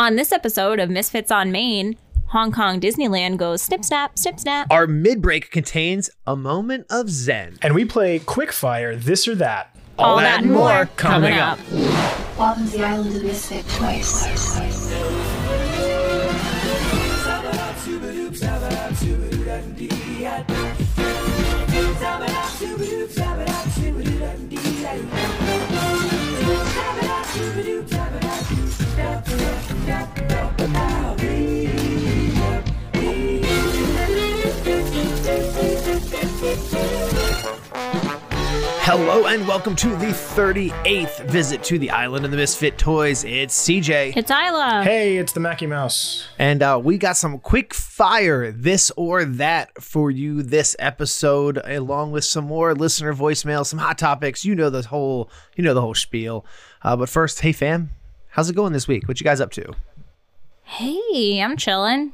On this episode of Misfits on Main, Hong Kong Disneyland goes snip snap, snip snap. Our mid break contains a moment of zen. And we play quickfire, this or that. All, that and more coming, coming up. Welcome to the island of misfit toys. Hello and welcome to the 38th visit to the Island of the Misfit Toys. It's CJ. It's Isla. Hey, it's the Mackie Mouse. And uh, we got some quick fire this or that for you this episode, along with some more listener voicemail, some hot topics. You know the whole, you know the whole spiel. Uh, but first, hey fam, how's it going this week? What you guys up to? Hey, I'm chilling.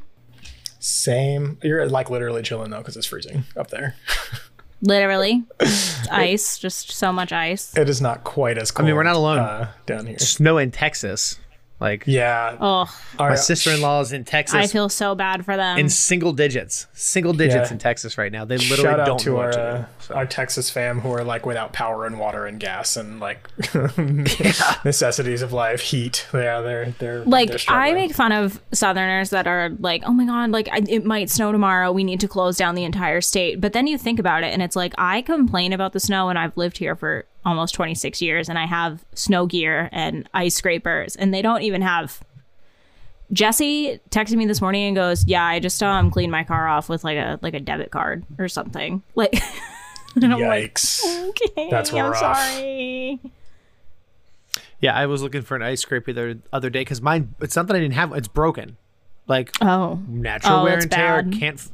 Same. You're like literally chilling though, because it's freezing up there. Literally. It's ice, just so much ice. It is not quite as cold. I mean, we're not alone. uh, down here. Snow in Texas. Like Yeah. Oh, Our- my sister-in-law is in Texas. I feel so bad for them. in single digits, single digits Yeah. in Texas right now. They literally Shout out don't to know our to uh. So. our Texas fam who are like without power and water and gas and like necessities of life, heat. Yeah, they're they're like they're I make fun of Southerners that are like, "Oh my god, like I, it might snow tomorrow. We need to close down the entire state." But then you think about it, and it's like I complain about the snow, and I've lived here for almost 26 years, and I have snow gear and ice scrapers, and they don't even have. Jesse texted me this morning and goes, "Yeah, I just saw um cleaned my car off with like a like a debit card or something." Like, and I'm like, Yikes. okay, That's I'm rough. sorry. Yeah, I was looking for an ice scraper the other day because mine. It's not that I didn't have. It's broken. Like Oh, natural Oh, wear it's and tear. bad. Can't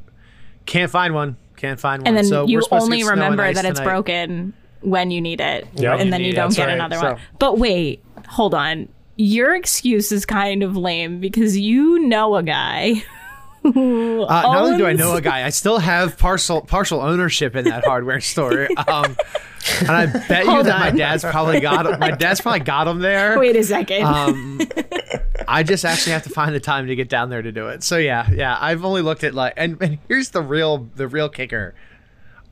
can't find one. Can't find one. and then so you we're supposed to only get snow and remember ice that it's broken when you need it Yep. and then you need it, don't get right. another So- one but wait hold on your excuse is kind of lame because you know a guy Uh, not only do I know a guy, I still have partial partial ownership in that hardware store. Um, and I bet you Hold that my dad's probably got my dad's probably got them there. wait a second Um, I just actually have to find the time to get down there to do it. So yeah, yeah, I've only looked at like, and, and here's the real the real kicker.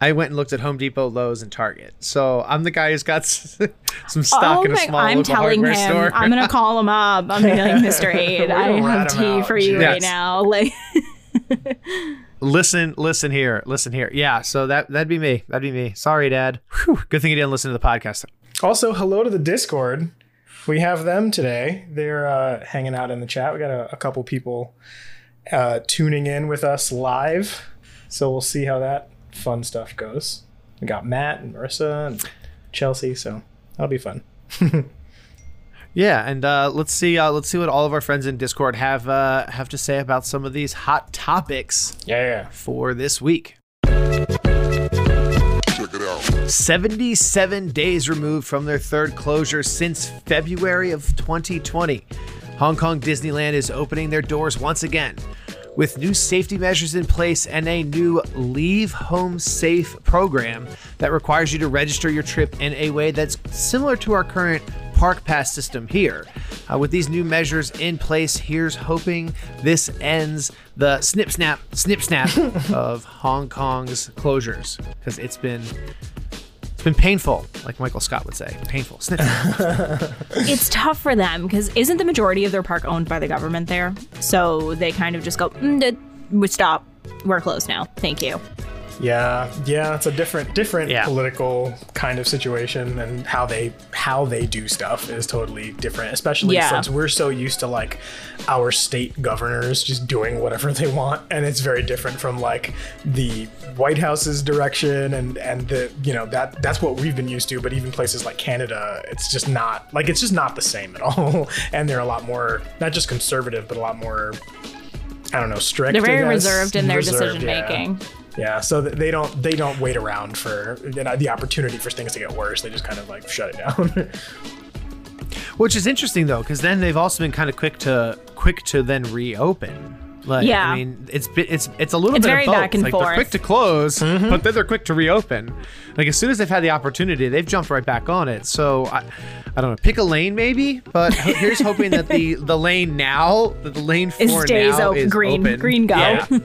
I went and looked at Home Depot, Lowe's, and Target. So I'm the guy who's got some stock Oh in a my- small I'm local telling hardware him. store. I'm gonna call him up. I'm gonna be like, Mr. Aid, We're I have rat tea out. for you Yes. right now. Like, listen, listen here, listen here. Yeah, so that that'd be me. That'd be me. Sorry, Dad. Whew, good thing you didn't listen to the podcast. Also, hello to the Discord. We have them today. They're uh, hanging out in the chat. We got a, a couple people uh, tuning in with us live, so we'll see how that fun stuff goes. We got Matt and Marissa and Chelsea, so that'll be fun. Yeah, and uh, let's see. Uh, let's see what all of our friends in Discord have uh, have to say about some of these hot topics Yeah, yeah. for this week. 77 days removed from their third closure since February of 2020. Hong Kong Disneyland is opening their doors once again. With new safety measures in place and a new Leave Home Safe program that requires you to register your trip in a way that's similar to our current Park Pass system here. Uh, with these new measures in place, here's hoping this ends the snip snap, snip snap of Hong Kong's closures because it's been it's been painful, like Michael Scott would say, painful. It's tough for them because isn't the majority of their park owned by the government there? So they kind of just go, mm, d- we stop. We're closed now. Thank you. Yeah, yeah, it's a different different Yeah. political kind of situation and how they how they do stuff is totally different, especially Yeah. since we're so used to like our state governors just doing whatever they want and it's very different from like the White House's direction and and the you know that that's what we've been used to, but even places like Canada, it's just not like it's just not the same at all. and they're a lot more not just conservative, but a lot more I don't know, strict. They're very reserved in their Reserved, decision making. Yeah, so they don't they don't wait around for you know, the opportunity for things to get worse. They just kind of like shut it down. Which is interesting though, because then they've also been kind of quick to quick to then reopen. Like, Yeah. I mean, it's it's it's a little It's bit very of both. back and like, They're quick to close, mm-hmm. but then they're quick to reopen. Like as soon as they've had the opportunity, they've jumped right back on it. So I, I don't know, pick a lane maybe. But here's hoping that the the lane now, that the lane It for stays now open- is green- open. green go. Yeah.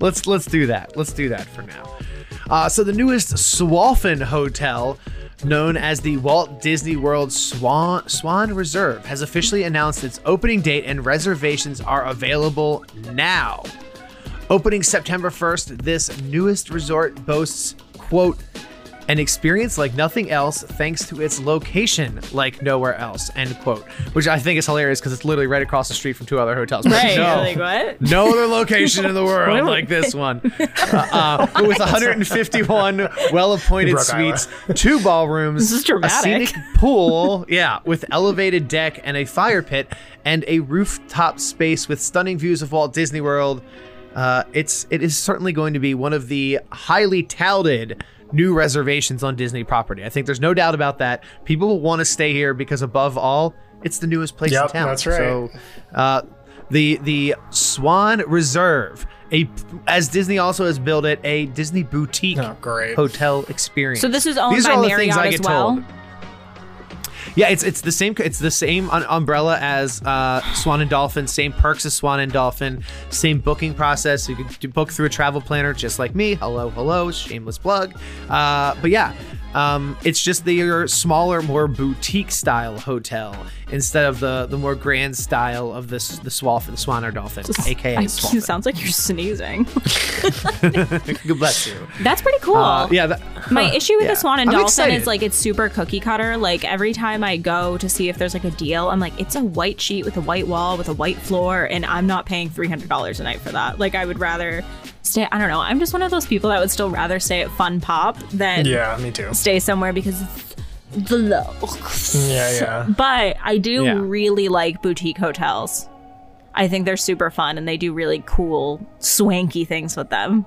let's let's do that. Let's do that for now. Uh, so the newest Swalfen Hotel, known as the Walt Disney World Swan Swan Reserve, has officially announced its opening date and reservations are available now. Opening September 1st, this newest resort boasts, quote, an experience like nothing else thanks to its location like nowhere else, end quote. Which I think is hilarious because it's literally right across the street from two other hotels. But Right. no. Like, what? No other location in the world like this one. Uh, uh, with 151 well-appointed suites, two ballrooms, This is dramatic. a scenic pool, yeah, with elevated deck and a fire pit, and a rooftop space with stunning views of Walt Disney World. Uh, it's it is certainly going to be one of the highly touted new reservations on Disney property. I think there's no doubt about that. People will want to stay here because above all, it's the newest place in Yep, town. that's right. So uh, the the Swan Reserve, a as Disney also has built it, a Disney boutique Oh, great. hotel experience. So this is owned These are by all the things Marriott I as well. told. Yeah, it's it's the same it's the same umbrella as uh, Swan and Dolphin, same perks as Swan and Dolphin, same booking process. You can book through a travel planner, just like me. Hello, hello, shameless plug. Uh, but yeah, um, it's just the smaller, more boutique style hotel instead of the the more grand style of this the Swalf the Swan or Dolphin, aka I- Swalfin. sounds like you're sneezing. God bless you. That's pretty cool. Uh, yeah, that, My issue with yeah. the Swan and I'm Dolphin excited. is like it's super cookie cutter. Like every time I go to see if there's like a deal, I'm like, it's a white sheet with a white wall with a white floor, and I'm not paying three hundred dollars a night for that. Like I would rather stay. I don't know. I'm just one of those people that would still rather stay at Fun Pop than Yeah, me too. stay somewhere because it's the looks. Yeah, yeah. But I do Yeah. really like boutique hotels. I think they're super fun and they do really cool, swanky things with them.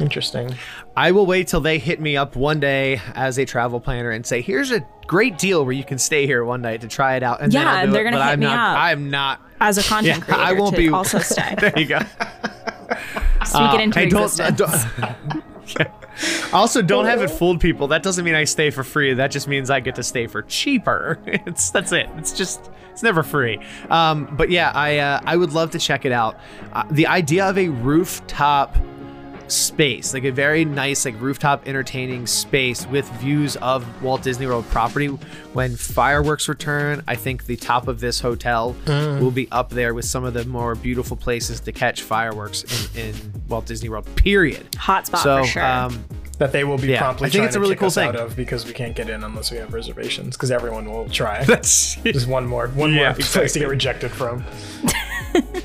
Interesting. I will wait till they hit me up one day as a travel planner and say, "Here's a great deal where you can stay here one night to try it out." And then Yeah, I'll and they're it, gonna but hit I'm me not, up. I'm not. As a content Yeah, creator, I won't to be also stay. There you go. Speak it into Hey, don't, existence. don't- also, don't have it fooled people. That doesn't mean I stay for free. That just means I get to stay for cheaper. It's that's it. It's just it's never free. Um, but yeah, I uh, I would love to check it out. Uh, the idea of a rooftop space, like a very nice, like rooftop entertaining space with views of Walt Disney World property. When fireworks return, I think the top of this hotel will be up there with some of the more beautiful places to catch fireworks in, in Walt Disney World. Period. Hot spot so, for sure. um, That they will be Yeah, promptly I think trying it's a really cool us thing. out of because we can't get in unless we have reservations because everyone will try. that's Just one more, one Yeah, more place to get rejected from.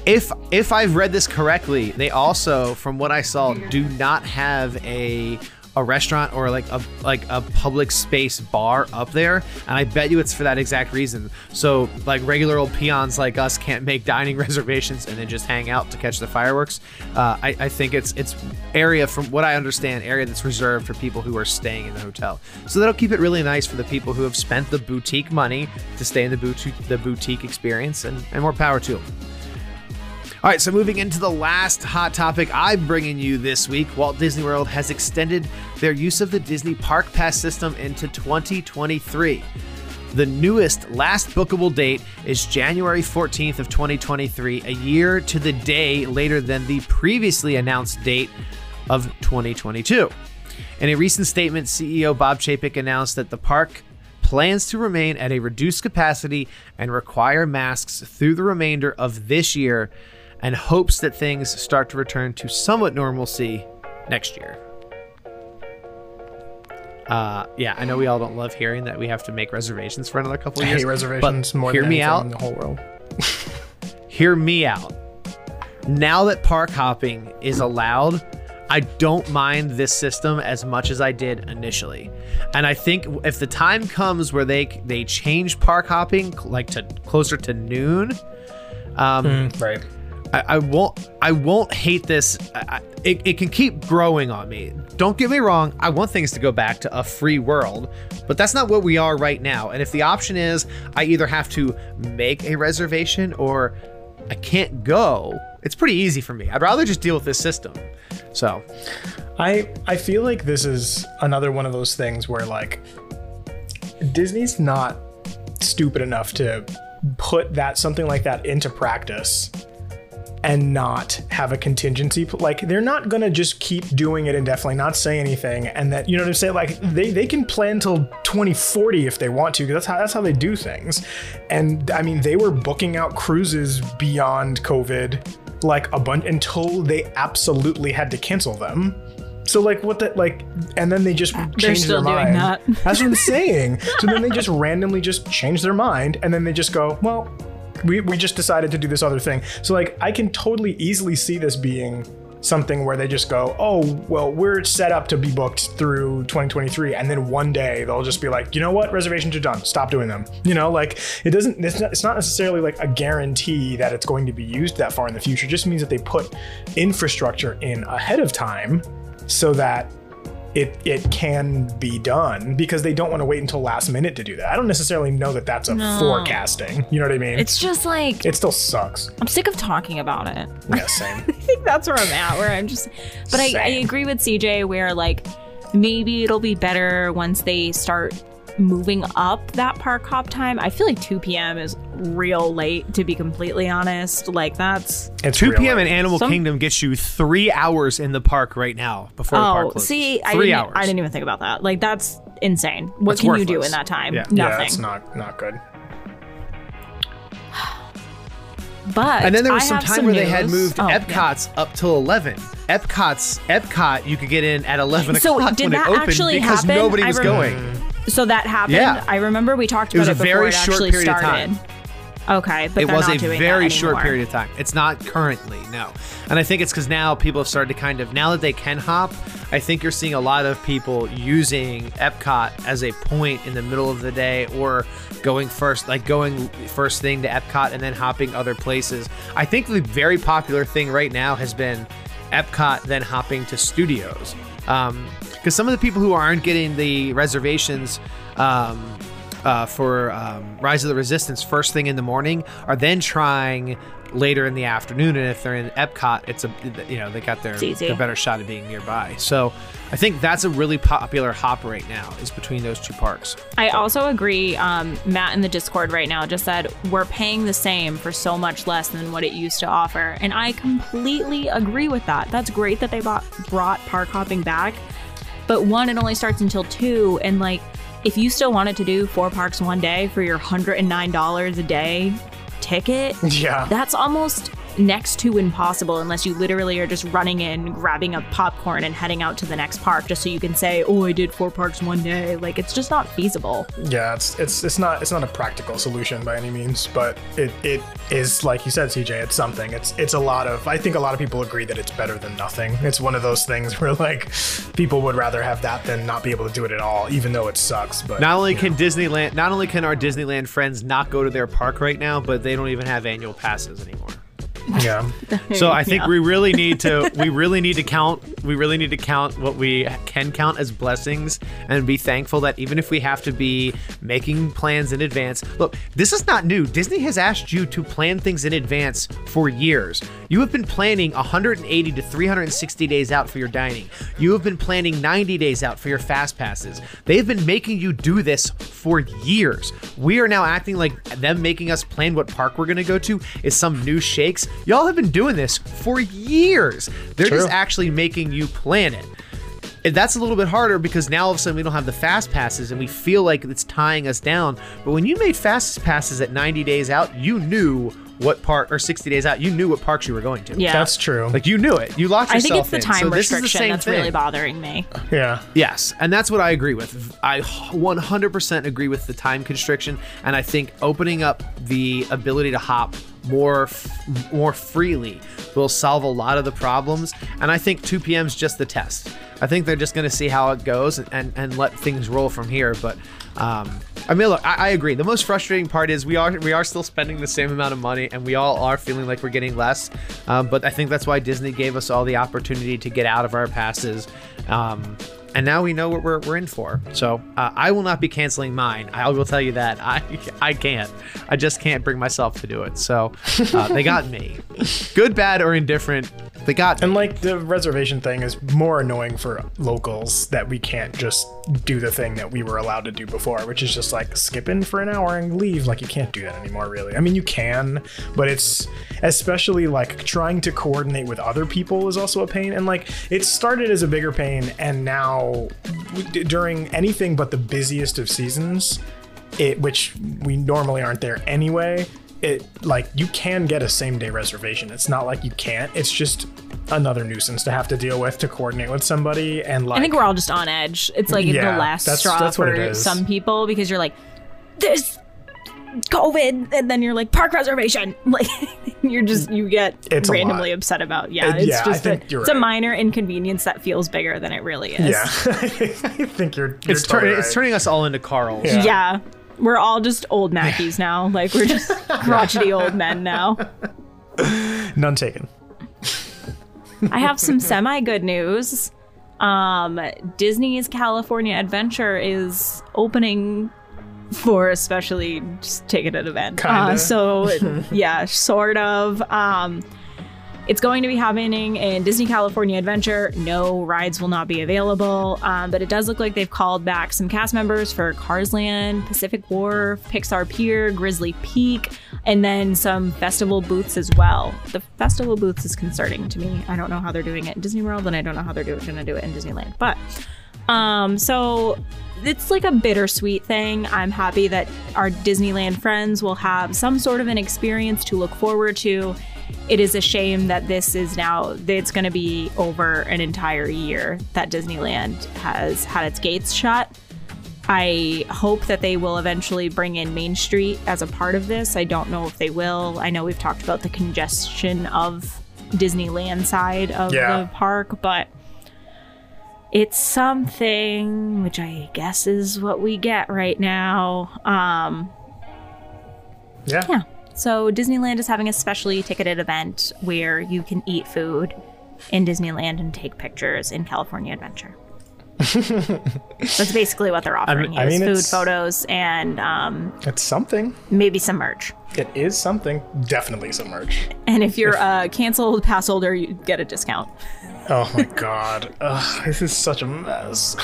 if if I've read this correctly, they also, from what I saw, do not have a a restaurant or like a like a public space bar up there, and I bet you it's for that exact reason. So like regular old peons like us can't make dining reservations and then just hang out to catch the fireworks. Uh, I, I think it's it's area from what I understand, area that's reserved for people who are staying in the hotel. So that'll keep it really nice for the people who have spent the boutique money to stay in the boutique the boutique experience, and, and more power to them. All right, so moving into the last hot topic I'm bringing you this week, Walt Disney World has extended their use of the Disney Park Pass system into 2023. The newest last bookable date is January 14th of 2023, a year to the day later than the previously announced date of 2022. In a recent statement, CEO Bob Chapek announced that the park plans to remain at a reduced capacity and require masks through the remainder of this year and hopes that things start to return to somewhat normalcy next year. Uh, yeah, I know we all don't love hearing that we have to make reservations for another couple of years. hate reservations more hear than me out. in the whole world. hear me out. Now that park hopping is allowed, I don't mind this system as much as I did initially. And I think if the time comes where they they change park hopping like to closer to noon, um, Right. I, won't I won't hate this. I- it, it can keep growing on me. Don't get me wrong. I want things to go back to a free world, but that's not what we are right now. And if the option is I either have to make a reservation or I can't go, it's pretty easy for me. I'd rather just deal with this system. So, I I feel like this is another one of those things where like Disney's not stupid enough to put that something like that into practice and not have a contingency like they're not gonna just keep doing it indefinitely not say anything and that you know what i'm saying? Like they, they can plan till 2040 if they want to because that's how that's how they do things. And i mean they were booking out cruises beyond covid like a bunch until they absolutely had to cancel them. So like what the like and then they just change still their doing mind. that. that's what i'm saying. So then they just randomly just change their mind and then they just go well we, we just decided to do this other thing. So like i can totally easily see this being something where they just go oh well we're set up to be booked through 2023 and then one day they'll just be like you know what? Reservations are done. Stop doing them. You know like it doesn't it's not, it's not necessarily like a guarantee that it's going to be used that far in the future. It just means that they put infrastructure in ahead of time so that it it can be done because they don't want to wait until last minute to do that. I don't necessarily know that that's a No. forecasting. You know what I mean? It's just like it still sucks. I'm sick of talking about it. Yeah, same. I think that's where I'm at. Where I'm just, but I, I agree with CJ. Where like maybe it'll be better once they start moving up that park hop time. I feel like 2 p.m. is real late to be completely honest. Like that's It's 2 p.m. in. Animal Some- Kingdom gets you three hours in the park right now before the oh, park oh, closes. see, I three didn't, hours. I didn't even think about that. Like that's insane. What That's can you do in that time? Yeah. Yeah, Nothing. it's not not good. but And then there was I some have time where they had moved Oh, yeah. Epcot's up till 11. Epcot's Epcot, you could get in at 11 So o'clock did when that it opened actually because happen? nobody was rem- going. So that happened. Yeah. I remember we talked about It was a it before very it short actually period of started. time. Okay, but it was a very short period of time. It's not currently, no. And I think it's because now people have started to kind of, now that they can hop, I think you're seeing a lot of people using Epcot as a point in the middle of the day or going first, like going first thing to Epcot and then hopping other places. I think the very popular thing right now has been Epcot then hopping to studios. Um, Because some of the people who aren't getting the reservations, um, uh, for um, Rise of the Resistance first thing in the morning are then trying later in the afternoon. And if they're in Epcot, it's a you know they got their, their better shot of being nearby. So I think that's a really popular hop right now is between those two parks. I also agree. Um, Matt in the Discord right now just said we're paying the same for so much less than what it used to offer, and I completely agree with that. That's great that they bought, brought park hopping back, but one, it only starts until two, and like if you still wanted to do four parks one day for your hundred and nine dollars a day ticket, Yeah. that's almost next to impossible unless you literally are just running in, grabbing a popcorn, and heading out to the next park just so you can say, "Oh, I did four parks one day." Like it's just not feasible. Yeah, it's it's it's not it's not a practical solution by any means, but it it is like you said, CJ. It's something. It's it's a lot of. I think a lot of people agree that it's better than nothing. It's one of those things where like people would rather have that than not be able to do it at all, even though it sucks. But Not only can Disneyland, not only can our Disneyland friends not go to their park right now, but they don't even have annual passes anymore. Yeah, So I think Yeah. we really need to we really need to count we really need to count what we can count as blessings and be thankful that even if we have to be making plans in advance. Look, this is not new. Disney has asked you to plan things in advance for years. You have been planning 180 to 360 days out for your dining. You have been planning 90 days out for your fast passes. They've been making you do this for years. We are now acting like them making us plan what park we're going to go to is some new shakes. Y'all have been doing this for years. They're just actually making you plan it. And that's a little bit harder because now all of a sudden we don't have the fast passes and we feel like it's tying us down. But when you made fast passes at 90 days out, you knew what park or 60 days out, you knew what parks you were going to. Yeah. that's true. Like you knew it. You locked yourself. I think it's the time so this the restriction same that's thing. really bothering me. yeah, Yes, and that's what I agree with. I 100% agree with the time constriction, and I think opening up the ability to hop more f- more freely will solve a lot of the problems. And I think 2 p.m. is just the test. I think they're just going to see how it goes and, and, and let things roll from here. But um, I mean, look, I, I agree. The most frustrating part is we are we are still spending the same amount of money, and we all are feeling like we're getting less. Um, but I think that's why Disney gave us all the opportunity to get out of our passes. Um, and now we know what we're, we're in for. So uh, I will not be canceling mine. I will tell you that I I can't. I just can't bring myself to do it. So uh, they got me. Good, bad, or indifferent. They got And me. like the reservation thing is more annoying for locals that we can't just do the thing that we were allowed to do before, which is just like skip in for an hour and leave. Like you can't do that anymore, really. I mean, you can, but it's especially like trying to coordinate with other people is also a pain. And like it started as a bigger pain, and now during anything but the busiest of seasons, it which we normally aren't there anyway it like you can get a same day reservation it's not like you can't it's just another nuisance to have to deal with to coordinate with somebody and like I think we're all just on edge. It's like Yeah, the last that's- straw that's what for it is. some people because you're like, this COVID, and then you're like park reservation. Like you're just you get It's randomly upset about. Yeah, it's yeah, just a, think you're it's a minor inconvenience that feels bigger than it really is. yeah i think you're, you're it's, tur- totally it's turning us all into Carls. Yeah. Yeah. We're all just old Mackies now. Like we're just crotchety old men now. none taken I have some semi good news. Um, Disney's California Adventure is opening for especially specially just ticketed event. Uh, so yeah, sort of. Um, it's going to be happening in Disney California Adventure. No rides will not be available, um, but it does look like they've called back some cast members for Cars Land, Pacific Wharf, Pixar Pier, Grizzly Peak, and then some festival booths as well. The festival booths is concerning to me. I don't know how they're doing it in Disney World, and I don't know how they're going to do it in Disneyland. But um, so it's like a bittersweet thing. I'm happy that our Disneyland friends will have some sort of an experience to look forward to. It is a shame that this is now it's going to be over an entire year that Disneyland has had its gates shut. I hope that they will eventually bring in Main Street as a part of this. I don't know if they will. I know we've talked about the congestion of Disneyland side of Yeah. the park, but it's something which I guess is what we get right now. Um, yeah yeah. So Disneyland is having a specially ticketed event where you can eat food in Disneyland and take pictures in California Adventure. That's basically what they're offering. I mean, food, photos, and um, it's something maybe some merch. it is something definitely some merch And if you're a canceled pass holder, you get a discount. oh my god Ugh, this is such a mess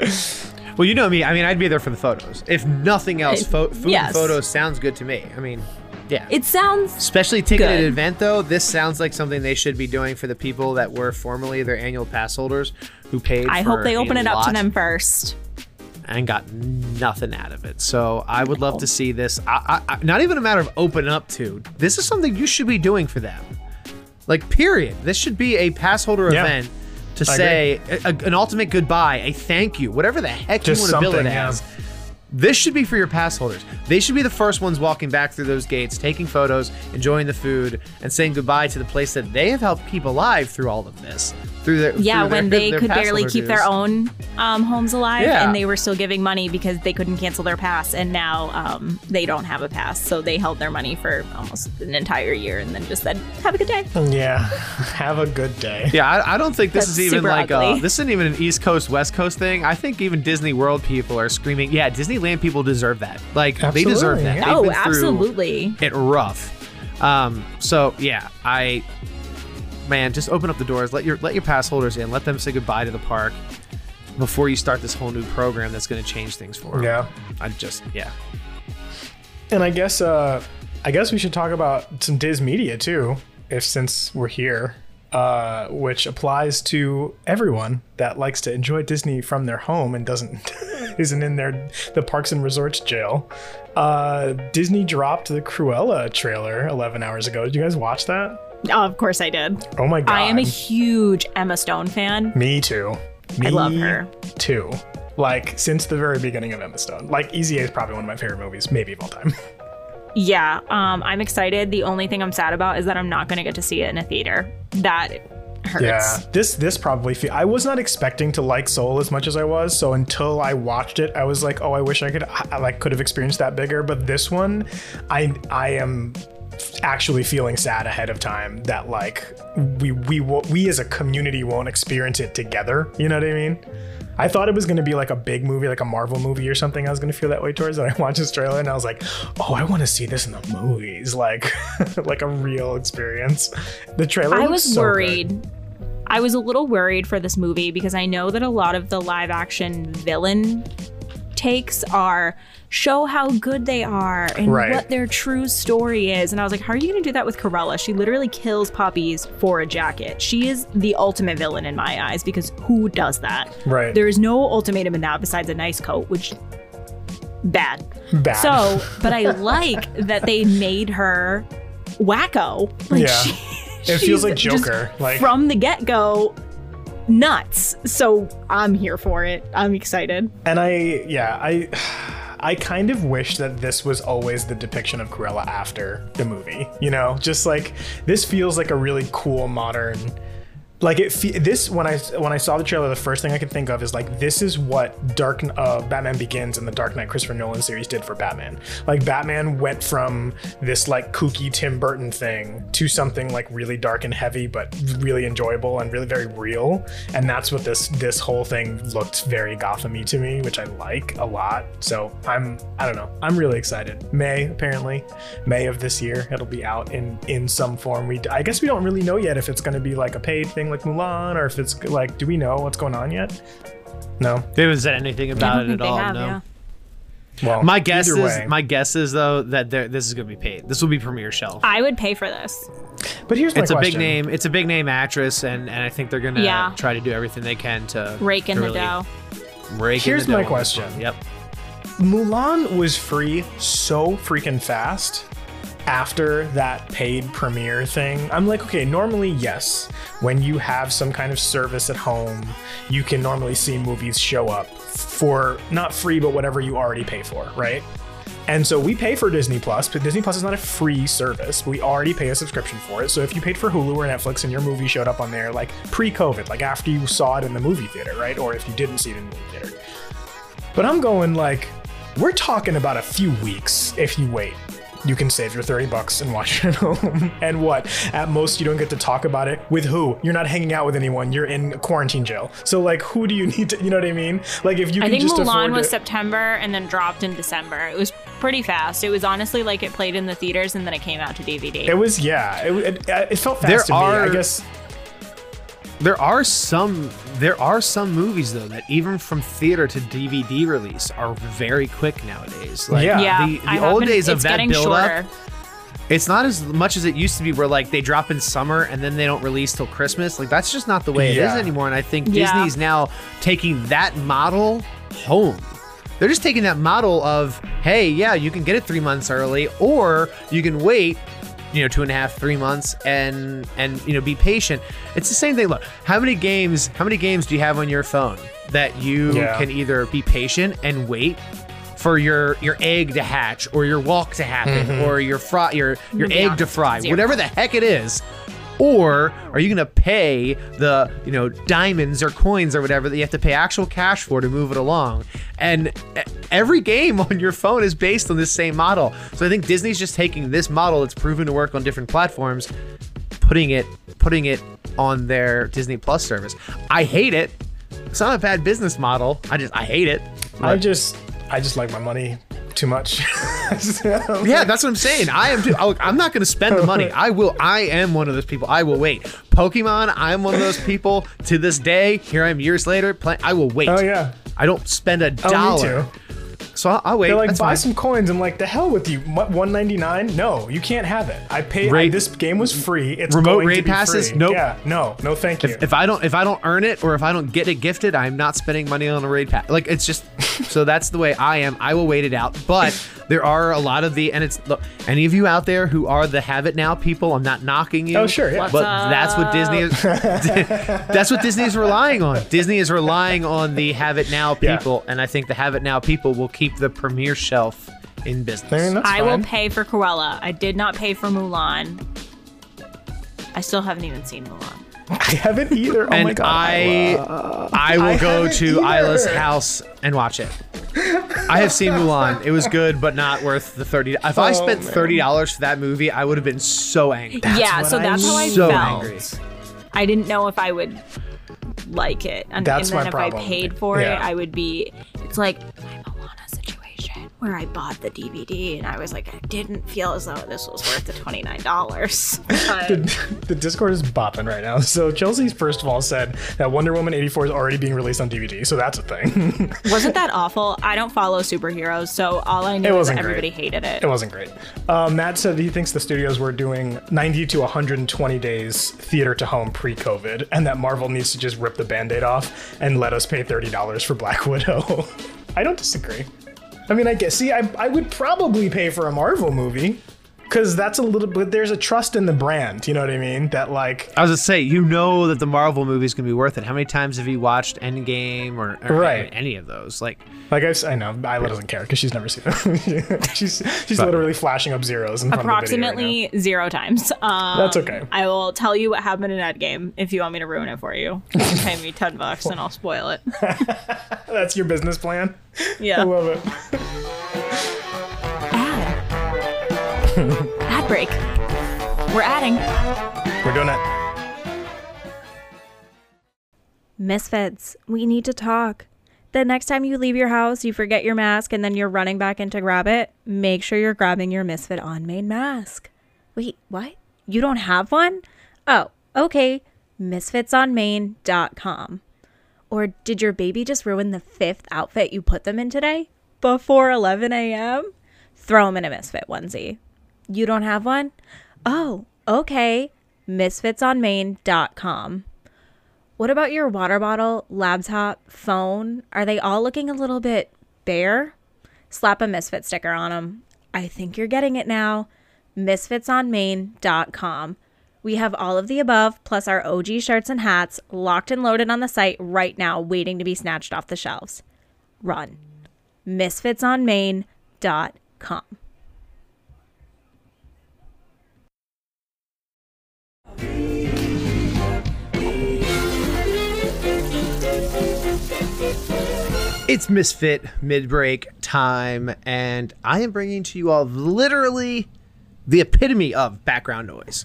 Well, you know me. I mean, I'd be there for the photos. If nothing else, fo- food yes. and photos sounds good to me. I mean, yeah. It sounds Especially ticketed Good. event though, this sounds like something they should be doing for the people that were formerly their annual pass holders who paid. I hope they open it up to them first. and got nothing out of it. So I would love to see this. I, I, I- not even a matter of open up to. This is something you should be doing for them. Like period. This should be a pass holder Yeah. event to I say a, an ultimate goodbye, a thank you, whatever the heck Just you want to bill it something, yeah. As. This should be for your pass holders. They should be the first ones walking back through those gates, taking photos, enjoying the food, and saying goodbye to the place that they have helped keep alive through all of this. Through their Yeah, through their- when they their could barely holder keep their own um, homes alive, Yeah. and they were still giving money because they couldn't cancel their pass, and now um, they don't have a pass, so they held their money for almost an entire year, and then just said, "Have a good day." yeah have a good day Yeah, I, I don't think this That's is even like a, this isn't even an East Coast West Coast thing. I think even Disney World people are screaming, "Yeah, Disneyland people deserve that. Like they deserve that. yeah. Oh, absolutely. It rough. Um, so yeah, I man, just open up the doors. Let your let your pass holders in. Let them say goodbye to the park before you start this whole new program that's going to change things for them. Yeah. I just yeah. And I guess uh I guess we should talk about some Diz Media too, if since we're here. Uh, which applies to everyone that likes to enjoy Disney from their home and doesn't isn't in their the parks and resorts jail. Uh, Disney dropped the Cruella trailer 11 hours ago. Did you guys watch that? Oh, of course I did. Oh my god! I am a huge Emma Stone fan. Me too. Me I love her. too. Like since the very beginning of Emma Stone. Like Easy A is probably one of my favorite movies, maybe of all time. Yeah, um, I'm excited. The only thing I'm sad about is that I'm not going to get to see it in a theater. That hurts. Yeah, this this probably feel. I was not expecting to like Soul as much as I was. So until I watched it, I was like, oh, I wish I could, I like could have experienced that bigger. But this one, I I am actually feeling sad ahead of time that like we we we as a community won't experience it together. You know what I mean? I thought it was going to be like a big movie, like a Marvel movie or something. I was going to feel that way towards. And I watched this trailer and I was like, "Oh, I want to see this in the movies, like, like a real experience." The trailer. I was so good. worried. I was a little worried for this movie because I know that a lot of the live action villain takes are show how good they are and Right. what their true story is. And I was like, how are you going to do that with Cruella? She literally kills puppies for a jacket. She is the ultimate villain in my eyes because who does that? Right. There is no ultimatum in that besides a nice coat, which bad. Bad. So, but I like that they made her wacko. Like Yeah. she, It feels like Joker, like- from the get go, nuts. So I'm here for it. I'm excited. And I, yeah, I, I kind of wish that this was always the depiction of Cruella after the movie. You know, just like this feels like a really cool modern. Like it, this when I when I saw the trailer, the first thing I could think of is like this is what Dark uh, Batman Begins and the Dark Knight Christopher Nolan series did for Batman. Like Batman went from this like kooky Tim Burton thing to something like really dark and heavy, but really enjoyable and really very real. And that's what this this whole thing looked very Gothamy to me, which I like a lot. So I'm I don't know I'm really excited. May apparently May of this year it'll be out in in some form. We I guess we don't really know yet if it's going to be like a paid thing like Mulan or if it's like do we know what's going on yet? No. They haven't said anything about it at all. have, no. yeah. Well, My guess is way. my guess is though that this is going to be paid. This will be premiere shelf. I would pay for this. But here's my question. it's a big name. It's a big name actress, and, and I think they're gonna Yeah. try to do everything they can to Rake in to the really dough. Rake in Here's the my dough question. Yep. Mulan was free so freaking fast after that paid premiere thing. I'm like, okay, normally, yes, when you have some kind of service at home, you can normally see movies show up for not free, but whatever you already pay for, right? And so we pay for Disney Plus, but Disney Plus is not a free service. We already pay a subscription for it. So if you paid for Hulu or Netflix and your movie showed up on there like pre-COVID, like after you saw it in the movie theater, right? Or if you didn't see it in the movie theater. But I'm going like, we're talking about a few weeks if you wait. You can save your 30 bucks and watch it at home. and what? At most, you don't get to talk about it with who? You're not hanging out with anyone. You're in quarantine jail. So, like, who do you need to, you know what I mean? Like, if you I can think just Mulan afford was to, September and then dropped in December. It was pretty fast. It was honestly like it played in the theaters and then it came out to DVD. It was, yeah. It, it, it felt fast There to me. I are- guess. There are some there are some movies though that even from theater to DVD release are very quick nowadays. Like Yeah. yeah, the, the old been- days of that getting build shorter. up, it's not as much as it used to be where like they drop in summer and then they don't release till Christmas. Like that's just not the way it Yeah. is anymore. And I think Yeah. Disney's now taking that model home. They're just taking that model of, hey, yeah, you can get it three months early, or you can wait, you know, two and a half, three months, and and you know, be patient. It's the same thing. Look, how many games, how many games do you have on your phone that you Yeah. can either be patient and wait for your your egg to hatch, or your walk to happen, Mm-hmm. or your fry your your be egg to fry, zero. whatever the heck it is. Or are you gonna pay the you know diamonds or coins or whatever that you have to pay actual cash for to move it along? And every game on your phone is based on this same model. So I think Disney's just taking this model that's proven to work on different platforms, putting it putting it on their Disney Plus service. I hate it. It's not a bad business model. I just I hate it. I just, I just like my money too much. Yeah, that's what I'm saying. I am too. Look, I'm not going to spend the money. I will. I am one of those people. I will wait. Pokemon. I am one of those people. To this day, here I am years later. Play, I will wait. Oh, yeah. I don't spend a Oh, me dollar. too. So I'll, I'll wait. They're like, That's buy fine. some coins. I'm like, the hell with you. What, 199? No, you can't have it. I paid. I, Raid- this game was free. It's Remote going to raid passes? free. Nope. Yeah, no, no, thank you. If I don't, if I don't earn it, or if I don't get it gifted, I'm not spending money on a raid pass. Like it's just, so that's the way I am. I will wait it out. But there are a lot of the, and it's look, any of you out there who are the have it now people, I'm not knocking you. Oh, sure, yeah. What's But that's what Disney is. that's what Disney is relying on. Disney is relying on the have it now Yeah. people, and I think the have it now people will keep the premiere shelf in business. I mean, I will pay for Cruella. I did not pay for Mulan. I still haven't even seen Mulan. I haven't either. Oh my and god. I I will I go to either. Isla's house and watch it. I have seen Mulan. It was good, but not worth the thirty. If I Oh, spent man. thirty dollars for that movie, I would have been so angry. yeah, what so I that's how I so felt. angry. I didn't know if I would like it, and, That's and then my if problem. I paid for Yeah. it, I would be. It's like my Moana situation where I bought the DVD and I was like, I didn't feel as though this was worth the twenty nine dollars. the, the Discord is bopping right now. So Chelsea's first of all said that Wonder Woman 84 is already being released on DVD, so that's a thing. Wasn't that awful? I don't follow superheroes, so all I knew that everybody great. hated it. it wasn't great. Um, Matt said he thinks the studios were doing 90 to 120 days theater to home pre-COVID, and that Marvel needs to just rip the band-aid off and let us pay $30 for Black Widow. I don't disagree. I mean, I guess. See, I, I would probably pay for a Marvel movie because that's a little bit. There's a trust in the brand. You know what I mean? That like I was gonna say, you know that the Marvel movie's gonna be worth it. How many times have you watched Endgame or, or Right. any of those? Like, Like I, s- I know, Isla doesn't care because she's never seen them. she's she's literally flashing up zeros in front of the video right Approximately zero times. Um, That's okay. I will tell you what happened in Endgame if you want me to ruin it for you. You can pay me ten bucks and I'll spoil it. That's your business plan. yeah I love it. Ad. Ad break. We're adding. We're doing it. Misfits, we need to talk. The next time you leave your house, you forget your mask and then you're running back in to grab it, make sure you're grabbing your Misfit on main mask. Wait, what? You don't have one? Oh, okay. Misfitsonmain.com. Or did your baby just ruin the fifth outfit you put them in today? Before 11 a.m.? Throw them in a Misfit onesie. You don't have one? Oh, okay. Misfitsonmain.com. What about your water bottle, laptop, phone? Are they all looking a little bit bare? Slap a Misfit sticker on them. I think you're getting it now. MisfitsOnMain.com. We have all of the above, plus our OG shirts and hats, locked and loaded on the site right now, waiting to be snatched off the shelves. Run. MisfitsOnMain.com. It's Misfit Midbreak time, and I am bringing to you all literally the epitome of background noise.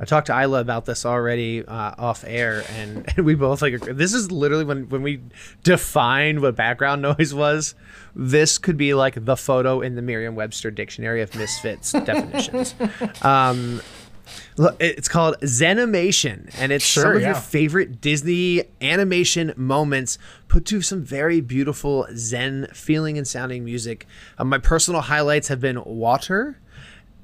I talked to Isla about this already uh, off air, and, and we both like. This is literally when when we defined what background noise was. This could be like the photo in the Merriam-Webster dictionary of misfits definitions. Um, Look, it's called Zenimation, and it's some Sure, of your favorite Disney animation moments put to some very beautiful Zen feeling and sounding music. Uh, my personal highlights have been Water,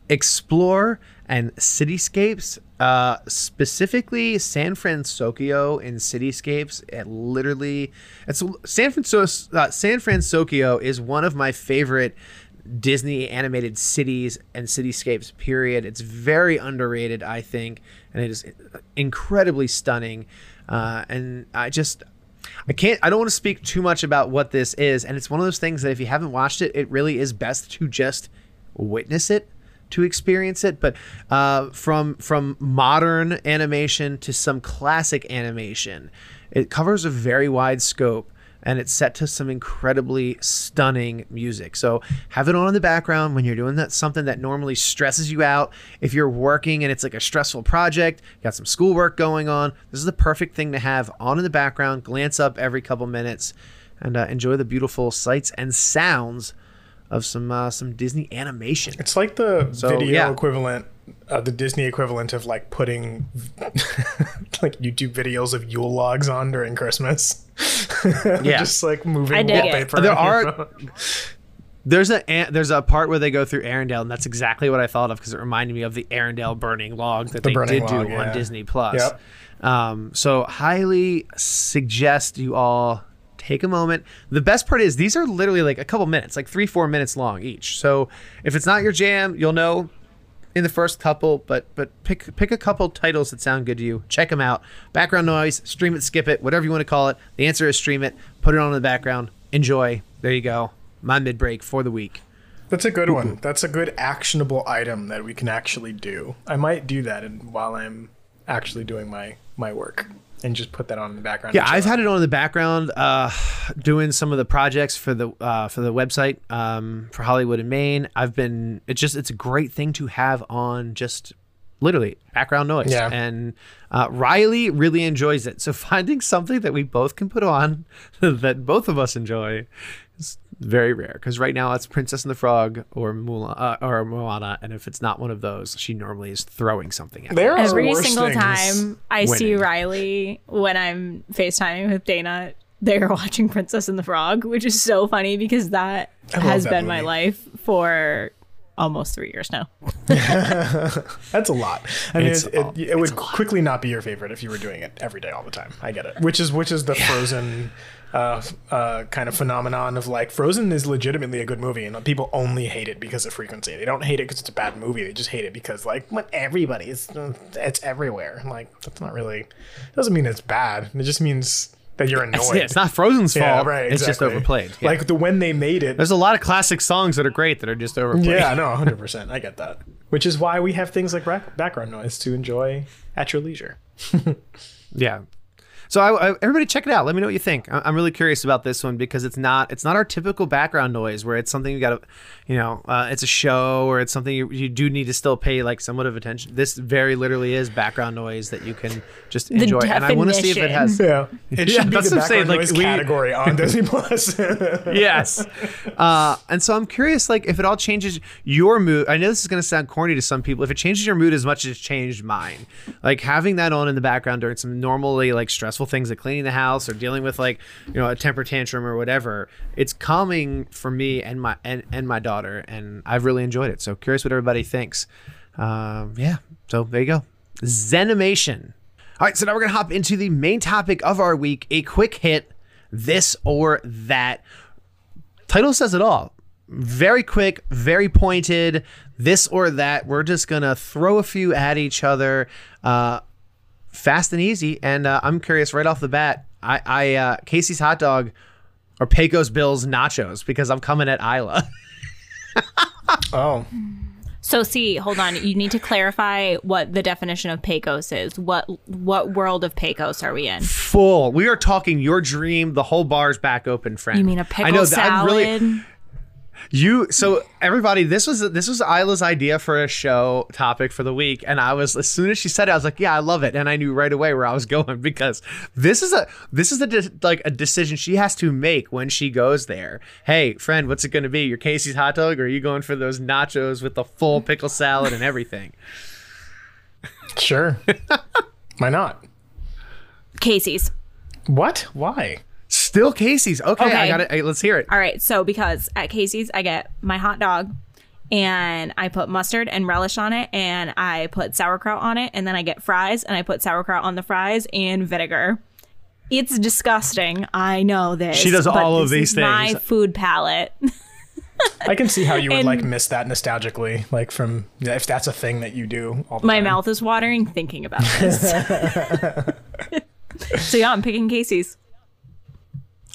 Explore, and Cityscapes. Uh, specifically, San Francisco in Cityscapes. It literally, it's San Francisco. Uh, San Francisco is one of my favorite Disney animated cities and cityscapes. Period. It's very underrated, I think, and it is incredibly stunning. Uh, and I just, I can't. I don't want to speak too much about what this is. And it's one of those things that if you haven't watched it, it really is best to just witness it to experience it but uh, from from modern animation to some classic animation it covers a very wide scope and it's set to some incredibly stunning music. So have it on in the background when you're doing that something that normally stresses you out. If you're working and it's like a stressful project got some schoolwork going on this is the perfect thing to have on in the background. Glance up every couple minutes and uh, enjoy the beautiful sights and sounds of some uh, some Disney animation. It's like the So, video yeah. equivalent, uh, the Disney equivalent of like putting like YouTube videos of Yule logs on during Christmas. Yeah. just like moving I dig it. wallpaper. There are- There's a there's a part where they go through Arendelle, and that's exactly what I thought of because it reminded me of the Arendelle burning log that they burning did log, do yeah. on Disney Plus. Yep. Um, so highly suggest you all take a moment. The best part is these are literally like a couple minutes, like three four minutes long each. So if it's not your jam, you'll know in the first couple, but but pick pick a couple titles that sound good to you. Check them out. Background noise, stream it, skip it, whatever you want to call it. The answer is stream it. Put it on in the background. Enjoy. There you go. My mid break for the week. That's a good one. That's a good actionable item that we can actually do. I might do that in, while I'm actually doing my my work and just put that on in the background. Yeah, I've had it on in the background, uh, doing some of the projects for the uh, for the website um, for Hollywood and Maine. I've been. It's just it's a great thing to have on just literally background noise. Yeah. And uh, Riley really enjoys it. So finding something that we both can put on that both of us enjoy very rare. Because right now it's Princess and the Frog or Mulan uh, or Moana, and if it's not one of those, she normally is throwing something at. me. There are Every single time I see. Riley when I'm FaceTiming with Dana, they're watching Princess and the Frog, which is so funny because that has that been my life for almost three years now. That's a lot. I mean, It's it, it, it would quickly not be your favorite if you were doing it every day, all the time. I get it. Which is which is the Frozen uh, uh, kind of phenomenon of like Frozen is legitimately a good movie, and people only hate it because of frequency. They don't hate it because it's a bad movie. They just hate it because like what everybody is, it's everywhere. Like that's not really doesn't mean it's bad. It just means that you're annoyed. It's, yeah, it's not Frozen's Yeah, fault. right. It's just overplayed. Yeah. Like the when they made it, There's a lot of classic songs that are great that are just overplayed. Yeah, no, 100%. I get that. Which is why we have things like back- background noise to enjoy at your leisure. Yeah. So I, I, everybody check it out. Let me know what you think. I, I'm really curious about this one because it's not it's not our typical background noise where it's something you got to, you know, uh, it's a show or it's something you, you do need to still pay like somewhat of attention. This very literally is background noise that you can just enjoy, and I want to see if it has. Yeah. It Yeah, should be that's the what I'm saying, background like, noise we- category on Disney Plus. yes. Uh, and so I'm curious, like, if it all changes your mood. I know this is going to sound corny to some people. If it changes your mood as much as it changed mine, like having that on in the background during some normally like stressful things like cleaning the house or dealing with like you know a temper tantrum or whatever, it's calming for me and my and, and my daughter, and I've really enjoyed it. So curious what everybody thinks. Um, yeah. So there you go. Zenimation. All right, so now we're gonna hop into the main topic of our week: a quick hit, this or that title says it all. Very quick, very pointed. This or that. We're just gonna throw a few at each other, uh, fast and easy. And uh, I'm curious right off the bat. I, I uh, Casey's hot dog or Pecos Bills nachos because I'm coming at Isla. oh. So see, hold on. You need to clarify what the definition of Pecos is. What what world of Pecos are we in? Full. We are talking your dream. The whole bar's back open, friend. You mean a pickle I know that salad? I'm really You so everybody, this was this was Isla's idea for a show topic for the week, and I was as soon as she said it, I was like, yeah, I love it, and I knew right away where I was going because this is a this is a de- like a decision she has to make when she goes there. Hey, friend, what's it going to be? Your Casey's hot dog, or are you going for those nachos with the full pickle salad and everything? Sure. Why not? Casey's. What? Why? Still Casey's. Okay, I got it. Hey, let's hear it. All right. So because at Casey's, I get my hot dog and I put mustard and relish on it and I put sauerkraut on it and then I get fries and I put sauerkraut on the fries and vinegar. It's disgusting. I know this. She does all of these things. My food palette. I can see how you would And- like miss that nostalgically, like from if that's a thing that you do all the My time. mouth is watering thinking about this. so yeah, I'm picking Casey's.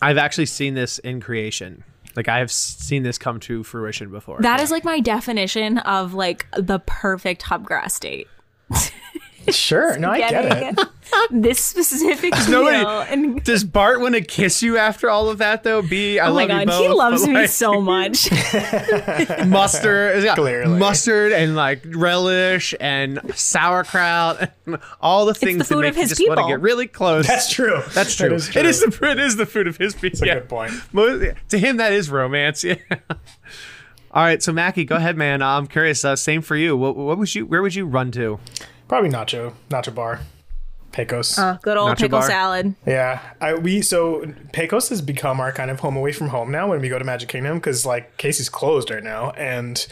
I've actually seen this in creation. Like I have seen this come to fruition before. That is like my definition of like the perfect hubgrass date. Sure. No, I get it. This specific meal nobody- and Does Bart want to kiss you after all of that though? B, I Oh my love you god, he loves but, me like, so much. Mustard, yeah, Clearly. mustard and like relish and sauerkraut, and all the things that food make of you his just want to people. get really close. That's true. That's That true. is It is the it is the food of his people. a good point. To him, that is romance. Yeah. All right, so Mackie, go ahead, man. I'm curious. Uh, same for you. What, what would you? Where would you run to? Probably nacho, nacho bar, Pecos. Uh, good old Nacho pickle bar. salad. Yeah, I, we so Pecos has become our kind of home away from home now when we go to Magic Kingdom because like Casey's closed right now and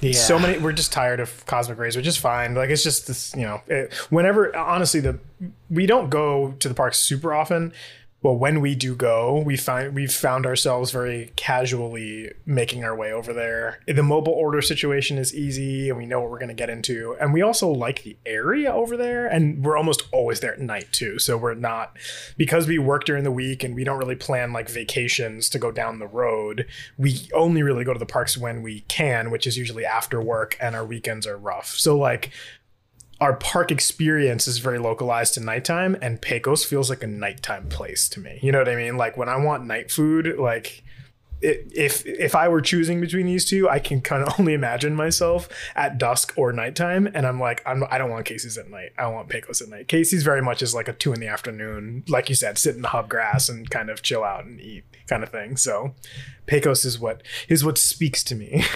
Yeah. so many we're just tired of Cosmic Rays, which is fine. Like it's just this, you know, it, whenever honestly the we don't go to the parks super often. Well, when we do go, we find we've found ourselves very casually making our way over there. The mobile order situation is easy, and we know what we're going to get into. And we also like the area over there, and we're almost always there at night too. So we're not because we work during the week and we don't really plan like vacations to go down the road. We only really go to the parks when we can, which is usually after work, and our weekends are rough. So like our park experience is very localized to nighttime, and Pecos feels like a nighttime place to me. You know what I mean? Like when I want night food, like it, if if I were choosing between these two, I can kind of only imagine myself at dusk or nighttime, and I'm like, I'm, I don't want Casey's at night. I want Pecos at night. Casey's very much is like a two in the afternoon, like you said, sit in the hub grass and kind of chill out and eat kind of thing. So, Pecos is what is what speaks to me.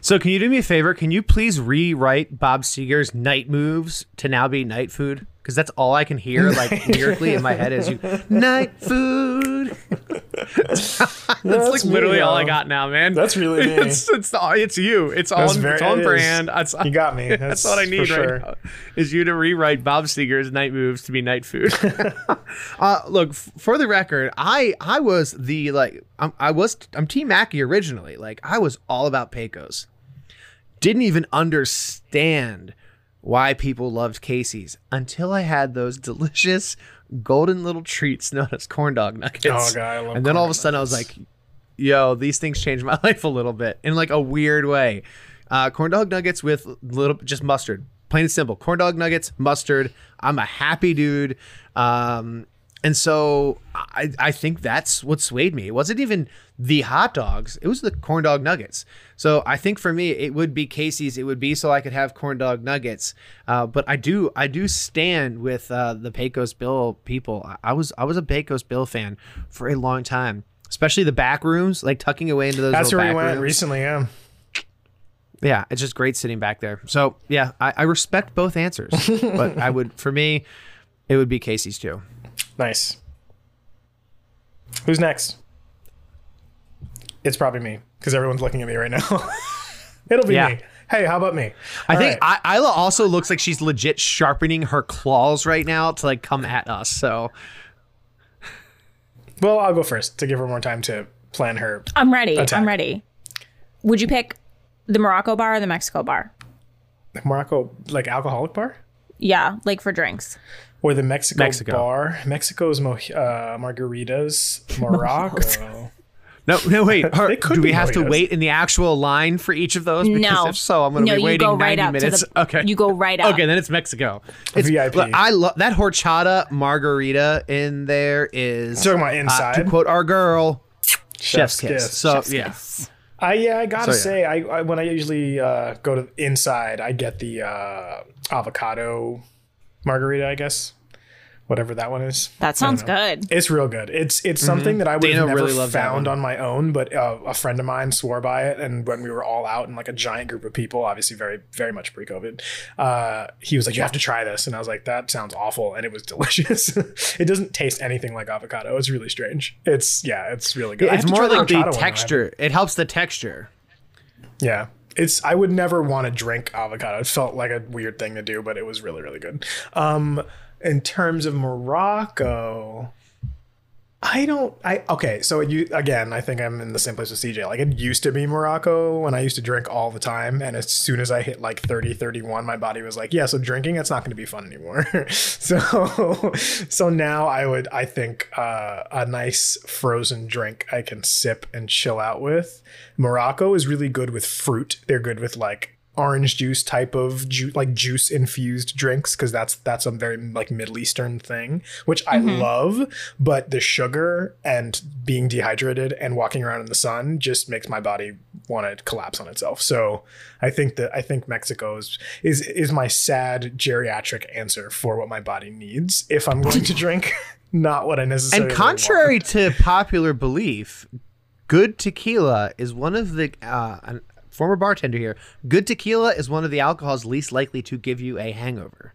So, can you do me a favor? Can you please rewrite Bob Seger's night moves to now be night food? Because that's all I can hear, like lyrically in my head, is you night food. that's like That's me, literally all I got now, man. That's really me. It's it's, it's you. It's very- it's on it brand. That's, You got me. That's, That's what I need right sure. now. Is you to rewrite Bob Seger's night moves to be night food. uh, look, f- for the record, I I was the like I'm, I was I'm Team Mackie originally. Like I was all about Pecos. Didn't even understand why people loved Casey's until I had those delicious golden little treats known as corn dog nuggets. Oh, God, I love and then all of a sudden I was like, yo, these things changed my life a little bit in like a weird way. Uh, corn dog nuggets with little just mustard, plain and simple. Corn dog nuggets, mustard. I'm a happy dude. Um, and so I, I think that's what swayed me. It wasn't even the hot dogs; it was the corn dog nuggets. So I think for me, it would be Casey's. It would be so I could have corn dog nuggets. Uh, but I do, I do stand with uh, the Pecos Bill people. I, I was, I was a Pecos Bill fan for a long time, especially the back rooms, like tucking away into those. That's where we went rooms. recently. Yeah. Yeah, it's just great sitting back there. So yeah, I, I respect both answers, but I would, for me, it would be Casey's too. Nice. Who's next? It's probably me because everyone's looking at me right now. It'll be Yeah. me. Hey, how about me? I All think right. I, Isla also looks like she's legit sharpening her claws right now to like come at us. So well, I'll go first to give her more time to plan her. I'm ready. Attack. I'm ready. Would you pick the Morocco bar or the Mexico bar? Morocco, like alcoholic bar, Yeah, like for drinks. or the Mexico, Mexico. bar. Mexico's mo- uh, margaritas. Morocco. no, no, wait. Her- could do we be have to wait in the actual line for each of those? Because no. if so, I'm going to no, be waiting you go right 90 up minutes. the. okay. You go right up. Okay, then it's Mexico. It's VIP. look, I love that horchata margarita in there is Talking about uh, inside. to quote our girl, chef's, Chef's kiss. kiss. So Chef's yeah. I yeah, I gotta So, yeah. say, I, I when I usually uh, go to inside, I get the uh, avocado margarita. I guess whatever that one is. That sounds good. It's real good. It's it's something that I would Mm-hmm. Dana have never really loves found on my own, but uh, a friend of mine swore by it. And when we were all out in like a giant group of people, obviously very very much pre COVID, uh, he was like, "You have to try this," and I was like, "That sounds awful," and it was delicious. it doesn't taste anything like avocado. It's really strange. It's yeah, it's really good. I have It's more like the horchata one, though. I haven't- texture. It helps the texture. Yeah. It's I would never want to drink avocado. It felt like a weird thing to do, but it was really, really good. Um in terms of Morocco, I don't I okay, so you again, I think I'm in the same place with CJ. Like it used to be Morocco when I used to drink all the time and as soon as I hit like 30, 31, my body was like, yeah, so drinking it's not going to be fun anymore. so so now I would I think uh, a nice frozen drink I can sip and chill out with. Morocco is really good with fruit. They're good with like orange juice type of ju- like juice infused drinks because that's that's a very like middle eastern thing which i love but the sugar and being dehydrated and walking around in the sun just makes my body want to collapse on itself. So i think that i think mexico is is, is my sad geriatric answer for what my body needs if i'm going to drink not what i necessarily And contrary to popular belief, good tequila is one of the uh, a former bartender here. Good tequila is one of the alcohols least likely to give you a hangover.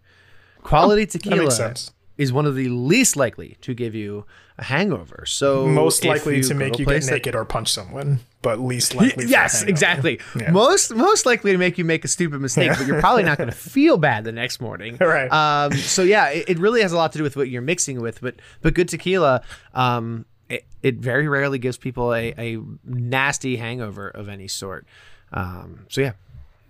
Quality tequila is one of the least likely to give you a hangover. So most likely to make you get place that- naked or punch someone but least likely yes, exactly. Yeah. Most most likely to make you make a stupid mistake, but you're probably not going to feel bad the next morning. Right. Um. So yeah, it, it really has a lot to do with what you're mixing with, but but good tequila, um, it, it very rarely gives people a, a nasty hangover of any sort. Um. So yeah,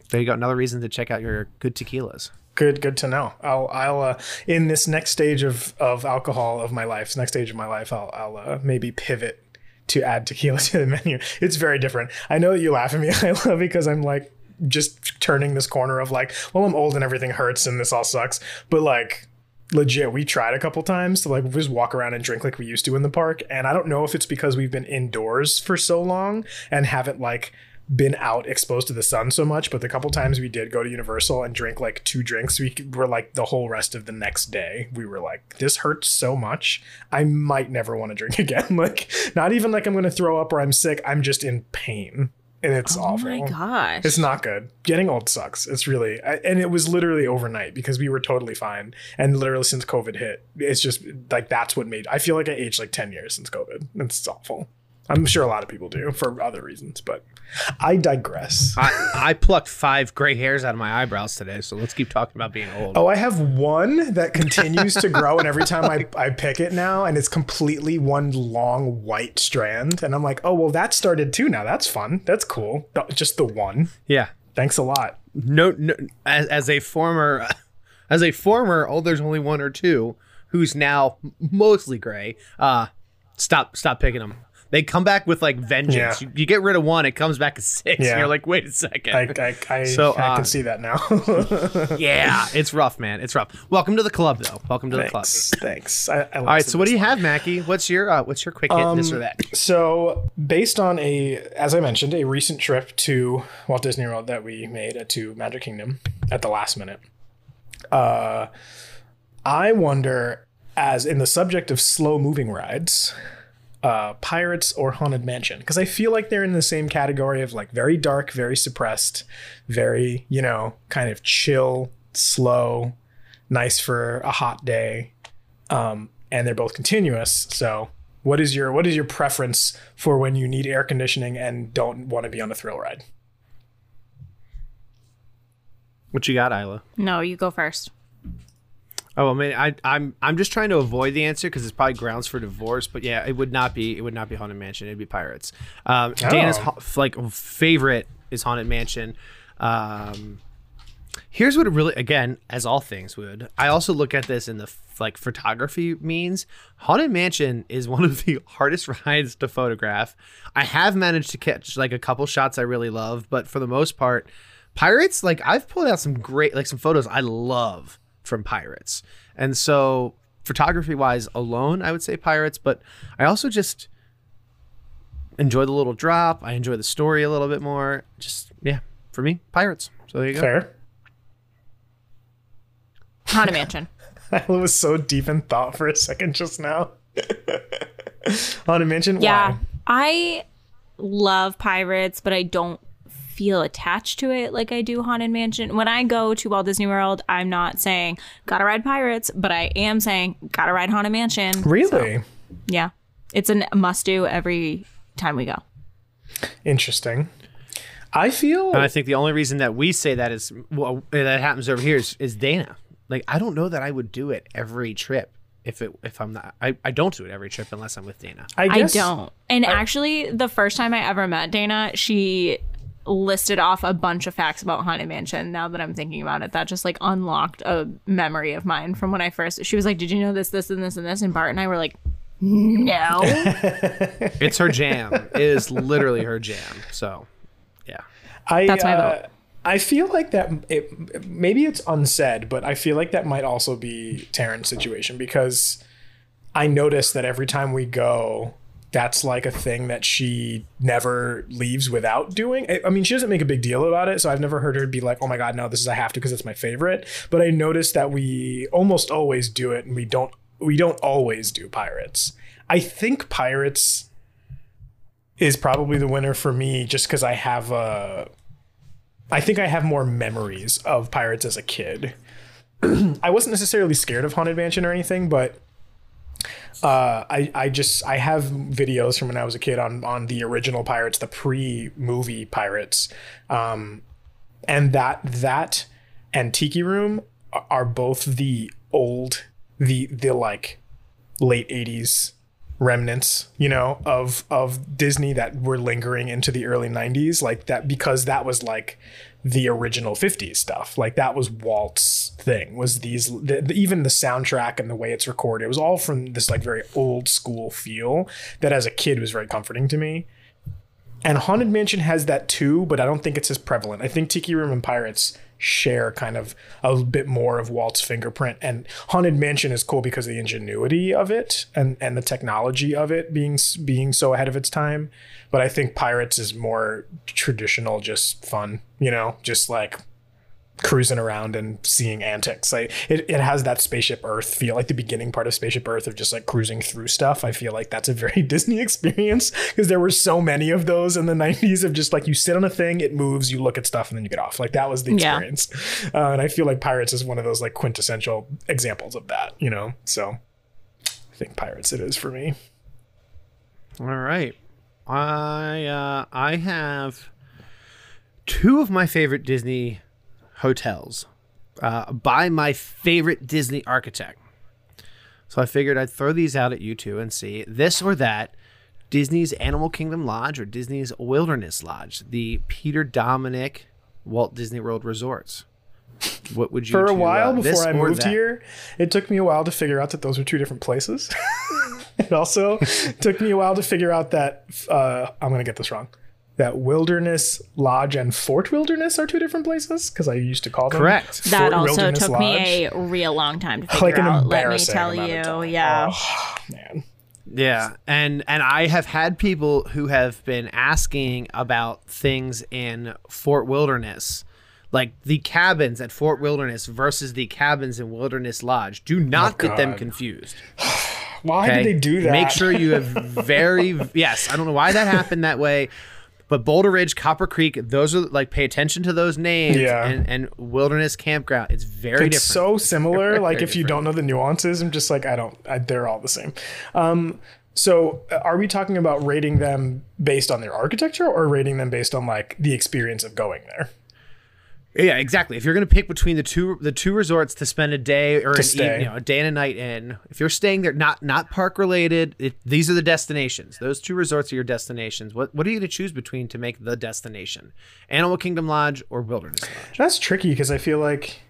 there you go. Another reason to check out your good tequilas. Good, good to know. I'll, I'll, uh, in this next stage of of alcohol of my life, next stage of my life, I'll, I'll uh, maybe pivot to add tequila to the menu. It's very different. I know that you laugh at me, I love because I'm like just turning this corner of like, well, I'm old and everything hurts and this all sucks. But like legit, we tried a couple times to like just walk around and drink like we used to in the park. And I don't know if it's because we've been indoors for so long and haven't like been out exposed to the sun so much, but the couple times we did go to Universal and drink like two drinks, we were like the whole rest of the next day, we were like, this hurts so much. I might never want to drink again. like, not even like I'm going to throw up or I'm sick. I'm just in pain. And it's Oh awful. my gosh. It's not good. Getting old sucks. It's really, I- and it was literally overnight because we were totally fine. And literally since COVID hit, it's just like that's what made. I feel like I aged like ten years since COVID. It's awful. I'm sure a lot of people do for other reasons, but I digress. I, I plucked five gray hairs out of my eyebrows today, so let's keep talking about being old. Oh, I have one that continues to grow, and every time I, I pick it now, and it's completely one long white strand. And I'm like, oh, well, that started too now. That's fun. That's cool. Just the one. Yeah. Thanks a lot. No, no as, as a former as a former oh there's only one or two who's now mostly gray uh stop stop picking them they come back with like vengeance. Yeah. you, you get rid of one it comes back at six. And you're like wait a second. I, I, I, So, I uh, can see that now. yeah it's rough man. It's rough. Welcome to the club though. Welcome to the club. Thanks. Thanks. I, I all right so what do you have mackie? What's your uh, what's your quick hit this or that? So, based on a, as I mentioned, a recent trip to Walt Disney World that we made to Magic Kingdom at the last minute, uh, I wonder, as in the subject of slow moving rides, uh, Pirates or Haunted Mansion, because I feel like they're in the same category of like very dark, very suppressed, very, you know, kind of chill, slow, nice for a hot day um, and they're both continuous. So, what is your what is your preference for when you need air conditioning and don't want to be on a thrill ride? what you got isla no, you go first. Oh, I mean, I, I'm I'm just trying to avoid the answer because it's probably grounds for divorce. But yeah, it would not be it would not be Haunted Mansion. It'd be Pirates. Um, Dana's Oh. ha- like favorite is Haunted Mansion. Um, here's what it really again, as all things would. I also look at this in the like photography means. Haunted Mansion is one of the hardest rides to photograph. I have managed to catch like a couple shots I really love, but for the most part, Pirates like I've pulled out some great like some photos I love from Pirates. And so photography wise alone, I would say Pirates, but I also just enjoy the little drop. I enjoy the story a little bit more. Just yeah, for me, Pirates. So there you go. Fair. Haunted Mansion. I was so deep in thought for a second just now. Haunted Mansion. Yeah. Why? I love pirates, but I don't feel attached to it like I do Haunted Mansion. When I go to Walt Disney World, I'm not saying gotta ride pirates, but I am saying gotta ride Haunted Mansion. Really Yeah. It's a must do every time we go. interesting. I feel And I think the only reason that we say that is well, that happens over here is, is Dana. Like I don't know that I would do it every trip if it if I'm not. I, I don't do it every trip unless I'm with Dana. I I don't. And actually, the first time I ever met Dana, she listed off a bunch of facts about Haunted Mansion. Now that I'm thinking about it, that just like unlocked a memory of mine from when I first. She was like, "Did you know this, this, and this, and this?" And Bart and I were like, "No." It's her jam. it is literally her jam. So yeah. I, That's my uh, vote. I feel like that it, maybe it's unsaid, but I feel like that might also be Taryn's situation because I notice that every time we go, that's like a thing that she never leaves without doing. I- I mean, she doesn't make a big deal about it, so I've never heard her be like, "Oh my god, no, this is I have to because it's my favorite." But I notice that we almost always do it, and we don't we don't always do pirates. I think pirates is probably the winner for me, just because I have a. I think I have more memories of pirates as a kid. I wasn't necessarily scared of Haunted Mansion or anything, but uh, I I just I have videos from when I was a kid on on the original Pirates, the pre movie Pirates, um, and that that and Tiki Room are- are both the old the the like late '80s remnants, you know, of of Disney that were lingering into the early 90s like that because that was like the original 50s stuff. Like that was Walt's thing. Was these the, the- even the soundtrack and the way it's recorded. It was all from this like very old school feel that as a kid was very comforting to me. and Haunted Mansion has that too, but I don't think it's as prevalent. I think Tiki Room and Pirates share kind of a bit more of Walt's fingerprint, and Haunted Mansion is cool because of the ingenuity of it and and the technology of it being being so ahead of its time. But I think Pirates is more traditional, just fun, you know, just like cruising around and seeing antics. Like it, it has that spaceship Earth feel, like the beginning part of spaceship Earth of just like cruising through stuff. I feel like that's a very Disney experience because there were so many of those in the 90s of just like you sit on a thing, it moves, you look at stuff, and then you get off. Like that was the Yeah. experience. Uh, and I feel like Pirates is one of those like quintessential examples of that, you know? So I think Pirates it is for me. All right. I uh, I have two of my favorite Disney hotels uh, by my favorite Disney architect. So I figured I'd throw these out at you two and see this or that Disney's Animal Kingdom Lodge or Disney's Wilderness Lodge, the Peter Dominick Walt Disney World Resorts. What would you For a two, while uh, before I moved that? here, it took me a while to figure out that those were two different places. it also took me a while to figure out that uh, I'm going to get this wrong. That Wilderness Lodge and Fort Wilderness are two different places because I used to call them Correct. That Fort also Wilderness took Lodge. me a real long time to figure like an out. Let me tell you, yeah. Oh, man. Yeah, and and I have had people who have been asking about things in Fort Wilderness, like the cabins at Fort Wilderness versus the cabins in Wilderness Lodge. Do not oh, get them confused. Why Okay, did they do that? Make sure you have very yes. I don't know why that happened that way, but Boulder Ridge, Copper Creek, those are like pay attention to those names. Yeah. and, and Wilderness Campground. It's very it's different. so similar. like Very if you don't know the nuances, I'm just like I don't. I, they're all the same. Um, so uh, are we talking about rating them based on their architecture or rating them based on like the experience of going there? Yeah, exactly. If you're going to pick between the two the two resorts to spend a day or an stay. eve- you know, a day and a night in, if you're staying there, not not park related, it, these are the destinations. Those two resorts are your destinations. What what are you going to choose between to make the destination? Animal Kingdom Lodge or Wilderness Lodge? That's tricky because I feel like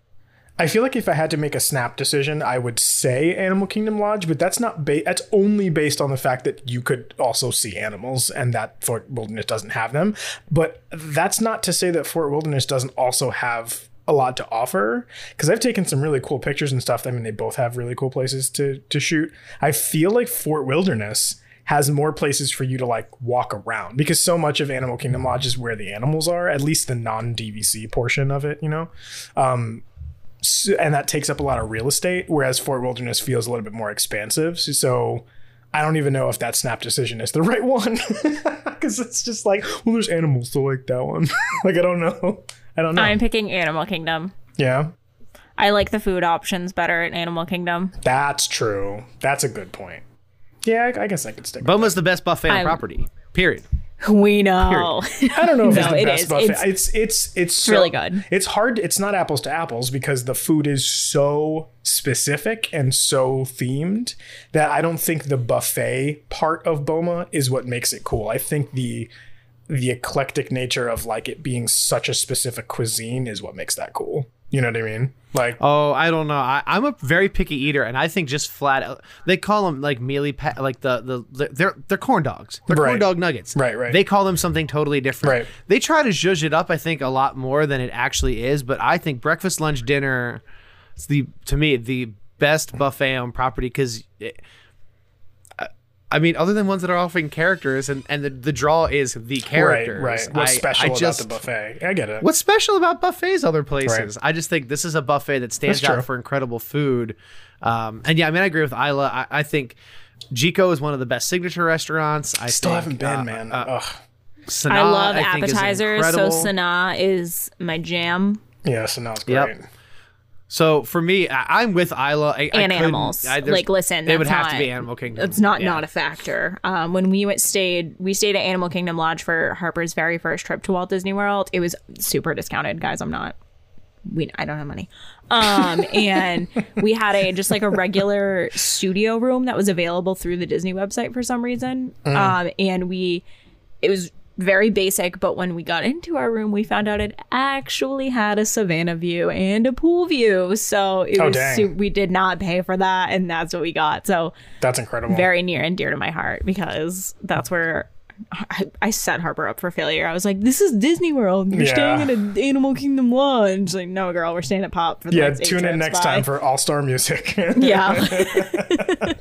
I feel like if I had to make a snap decision, I would say Animal Kingdom Lodge, but that's not ba- that's only based on the fact that you could also see animals and that Fort Wilderness doesn't have them. But that's not to say that Fort Wilderness doesn't also have a lot to offer because I've taken some really cool pictures and stuff. I mean, they both have really cool places to to shoot. I feel like Fort Wilderness has more places for you to like walk around because so much of Animal Kingdom Lodge is where the animals are, at least the non DVC portion of it, you know. Um, s- and that takes up a lot of real estate, whereas Fort Wilderness feels a little bit more expansive. So, so I don't even know if that snap decision is the right one because it's just like, well, there's animals, so like that one. like I don't know, I don't know. I'm picking Animal Kingdom. yeah, I like the food options better at Animal Kingdom. that's true. That's a good point. Yeah, I, I guess I could stick. Boma's the best buffet on I'm- property. Period. We know. I don't know if it's the it best is. buffet. It's- It's it's it's, so- really good. It's hard. It's not apples to apples because the food is so specific and so themed that I don't think the buffet part of Boma is what makes it cool. I think the the eclectic nature of like it being such a specific cuisine is what makes that cool. You know what I mean? Like Oh, I don't know. I, I'm a very picky eater, and I think just flat. out- They call them like mealy, pa- like the, the the they're they're corn dogs. They're corn dog nuggets. Right, right. They call them something totally different. Right. They try to zhuzh it up. I think a lot more than it actually is. But I think breakfast, lunch, dinner, it's the to me the best buffet on property because. I mean, other than ones that are offering characters, and, and the, the draw is the right, characters. right. right. What's I- special I just, about the buffet? I get it. What's special about buffets other places? Right. I just think this is a buffet that stands out for incredible food. Um, and yeah, I mean, I agree with Isla. I, I think Jiko is one of the best signature restaurants. I Still think, haven't been, uh, man. uh, Ugh. Sanaa, I love I think, is appetizers, so incredible. Sanaa is my jam. Yeah, so now great. Yep. So for me, I, I'm with Isla. I, I and couldn't- animals. I- like, listen, they would have to be Animal Kingdom. It's not Yeah. not a factor. Um, when we went stayed, we stayed at Animal Kingdom Lodge for Harper's very first trip to Walt Disney World. It was super discounted, guys. I'm not. We I don't have money. Um, and we had a just like a regular studio room that was available through the Disney website for some reason. Um, and we it was very basic, but when we got into our room, we found out it actually had a savannah view and a pool view. So it Oh, was su- we did not pay for that, and that's what we got. So That's incredible. very near and dear to my heart because that's where I, I set Harper up for failure. I was like, "This is Disney World. You're Yeah. staying at an Animal Kingdom lodge." She's like, "No, girl, we're staying at Pop for the Yeah, next eight tune in next Bye." time for All Star Music. yeah.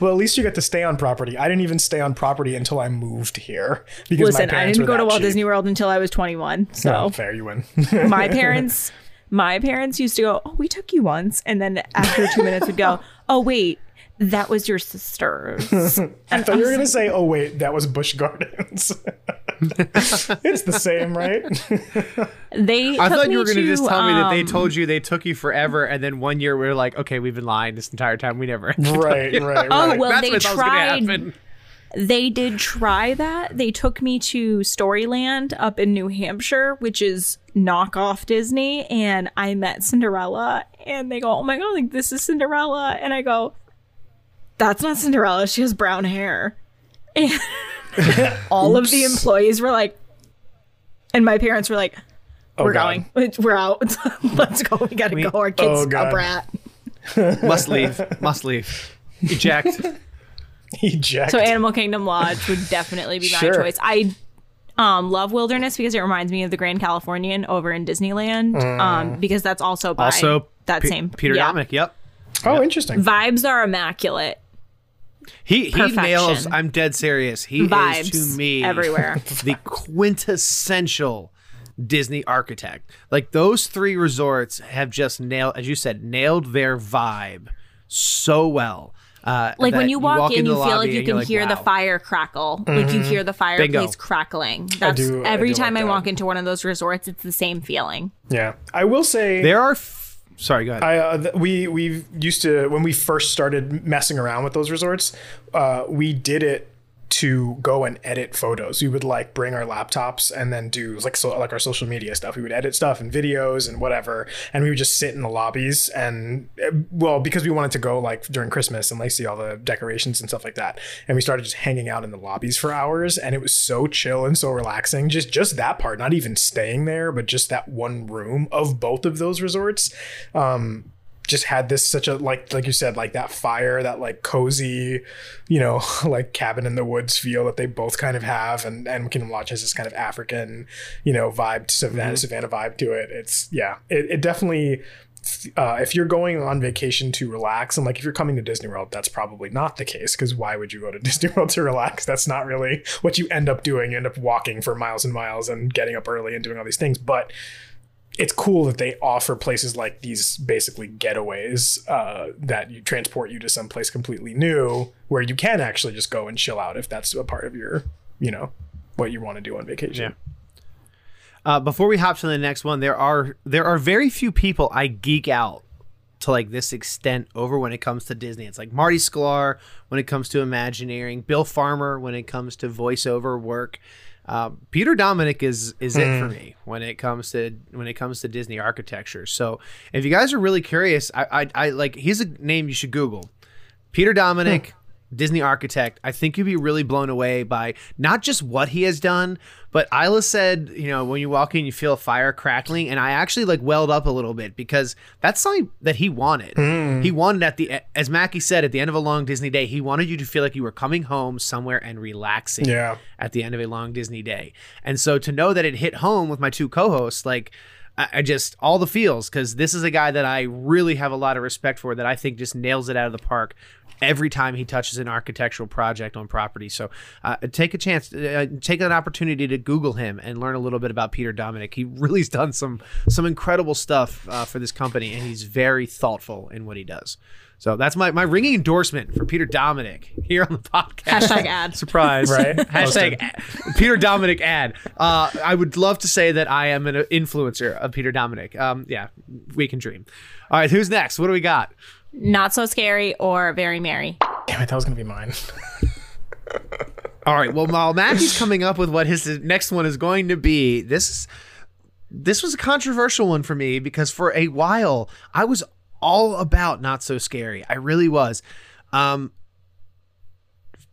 well, at least you get to stay on property. I didn't even stay on property until I moved here because Listen, I didn't go to Walt cheap. Disney World until I was 21. So Oh, fair, you win. my parents, my parents used to go, "Oh, we took you once," and then after two minutes would go, "Oh, wait." That was your sister's. I thought you were gonna say, "Oh wait, that was Busch Gardens." it's the same, right? They. I thought you were going to just tell me that they um, told you they took you forever, and then one year we are like, okay, we've been lying this entire time. We never. right, right, right. Oh well, That's they what thought was tried. They did try that. They took me to Storyland up in New Hampshire, which is knockoff Disney, and I met Cinderella. And they go, "Oh my god, like this is Cinderella," and I go, "That's not Cinderella. She has brown hair." And all of the employees were like, and my parents were like, "We're God. going. We're out. Let's go. We gotta We- go. Our Oh, kid's a brat." Must leave. Must leave. Eject. Eject. So Animal Kingdom Lodge would definitely be my Sure. choice. I um love Wilderness because it reminds me of the Grand Californian over in Disneyland. Um because that's also by Also, that Pe- same Peter yeah. Dominick. Yep. oh, interesting. Vibes are immaculate. He he Perfection. nails. I'm dead serious. He Vibes is to me everywhere. the quintessential Disney architect. Like those three resorts have just nailed, as you said, nailed their vibe so well. Uh, Like when that you walk, in, you feel lobby like you can you're hear the fire crackle. Like you hear the fireplace Bingo. crackling. That's do- every do time like I that. walk into one of those resorts, it's the same feeling. Yeah, I will say There are. F- Sorry, go ahead. I uh, th- we we used to when we first started messing around with those resorts, uh, we did it to go and edit photos. We would like bring our laptops and then do like so like our social media stuff. We would edit stuff and videos and whatever, and we would just sit in the lobbies and uh, well because we wanted to go like during Christmas and like see all the decorations and stuff like that. And we started just hanging out in the lobbies for hours, and it was so chill and so relaxing. Just just that part, not even staying there, but just that one room of both of those resorts. Um, just had this such a like like you said like that fire that like cozy you know like cabin in the woods feel that they both kind of have and and Kingdom Lodge has this kind of African you know vibe to Savannah Savannah vibe to it. It's yeah it, it definitely uh, if you're going on vacation to relax and like if you're coming to Disney World that's probably not the case because why would you go to Disney World to relax? That's not really what you end up doing. You end up walking for miles and miles and getting up early and doing all these things. But it's cool that they offer places like these basically getaways uh, that you transport you to someplace completely new where you can actually just go and chill out if that's a part of your you know what you want to do on vacation Uh, before we hop to the next one, there are there are very few people I geek out to like this extent over when it comes to Disney. It's like Marty Sklar when it comes to Imagineering, Bill Farmer when it comes to voiceover work. Um, Peter Dominick is is it for me when it comes to when it comes to Disney architecture. So if you guys are really curious, I I, I like he's a name you should Google. Peter Dominick, Disney architect. I think you'd be really blown away by not just what he has done, but Isla said, you know, when you walk in, you feel a fire crackling, and I actually like welled up a little bit because that's something that he wanted. Hmm. He wanted at the, as Mackie said, at the end of a long Disney day, he wanted you to feel like you were coming home somewhere and relaxing Yeah. at the end of a long Disney day. And so to know that it hit home with my two co-hosts, like I just all the feels because this is a guy that I really have a lot of respect for that I think just nails it out of the park every time he touches an architectural project on property. So uh, take a chance, uh, take an opportunity to Google him and learn a little bit about Peter Dominick. He really's done some some incredible stuff uh, for this company, and he's very thoughtful in what he does. So that's my, my ringing endorsement for Peter Dominick here on the podcast. Hashtag ad. Surprise. Right? Hashtag ad- Peter Dominick ad. Uh, I would love to say that I am an influencer of Peter Dominick. Um, yeah, we can dream. All right, who's next? What do we got? Not so scary or very merry. damn it that was gonna be mine All right. Well, while Mackie's coming up with what his next one is going to be, this this was a controversial one for me because for a while I was all about not so scary. I really was. Um,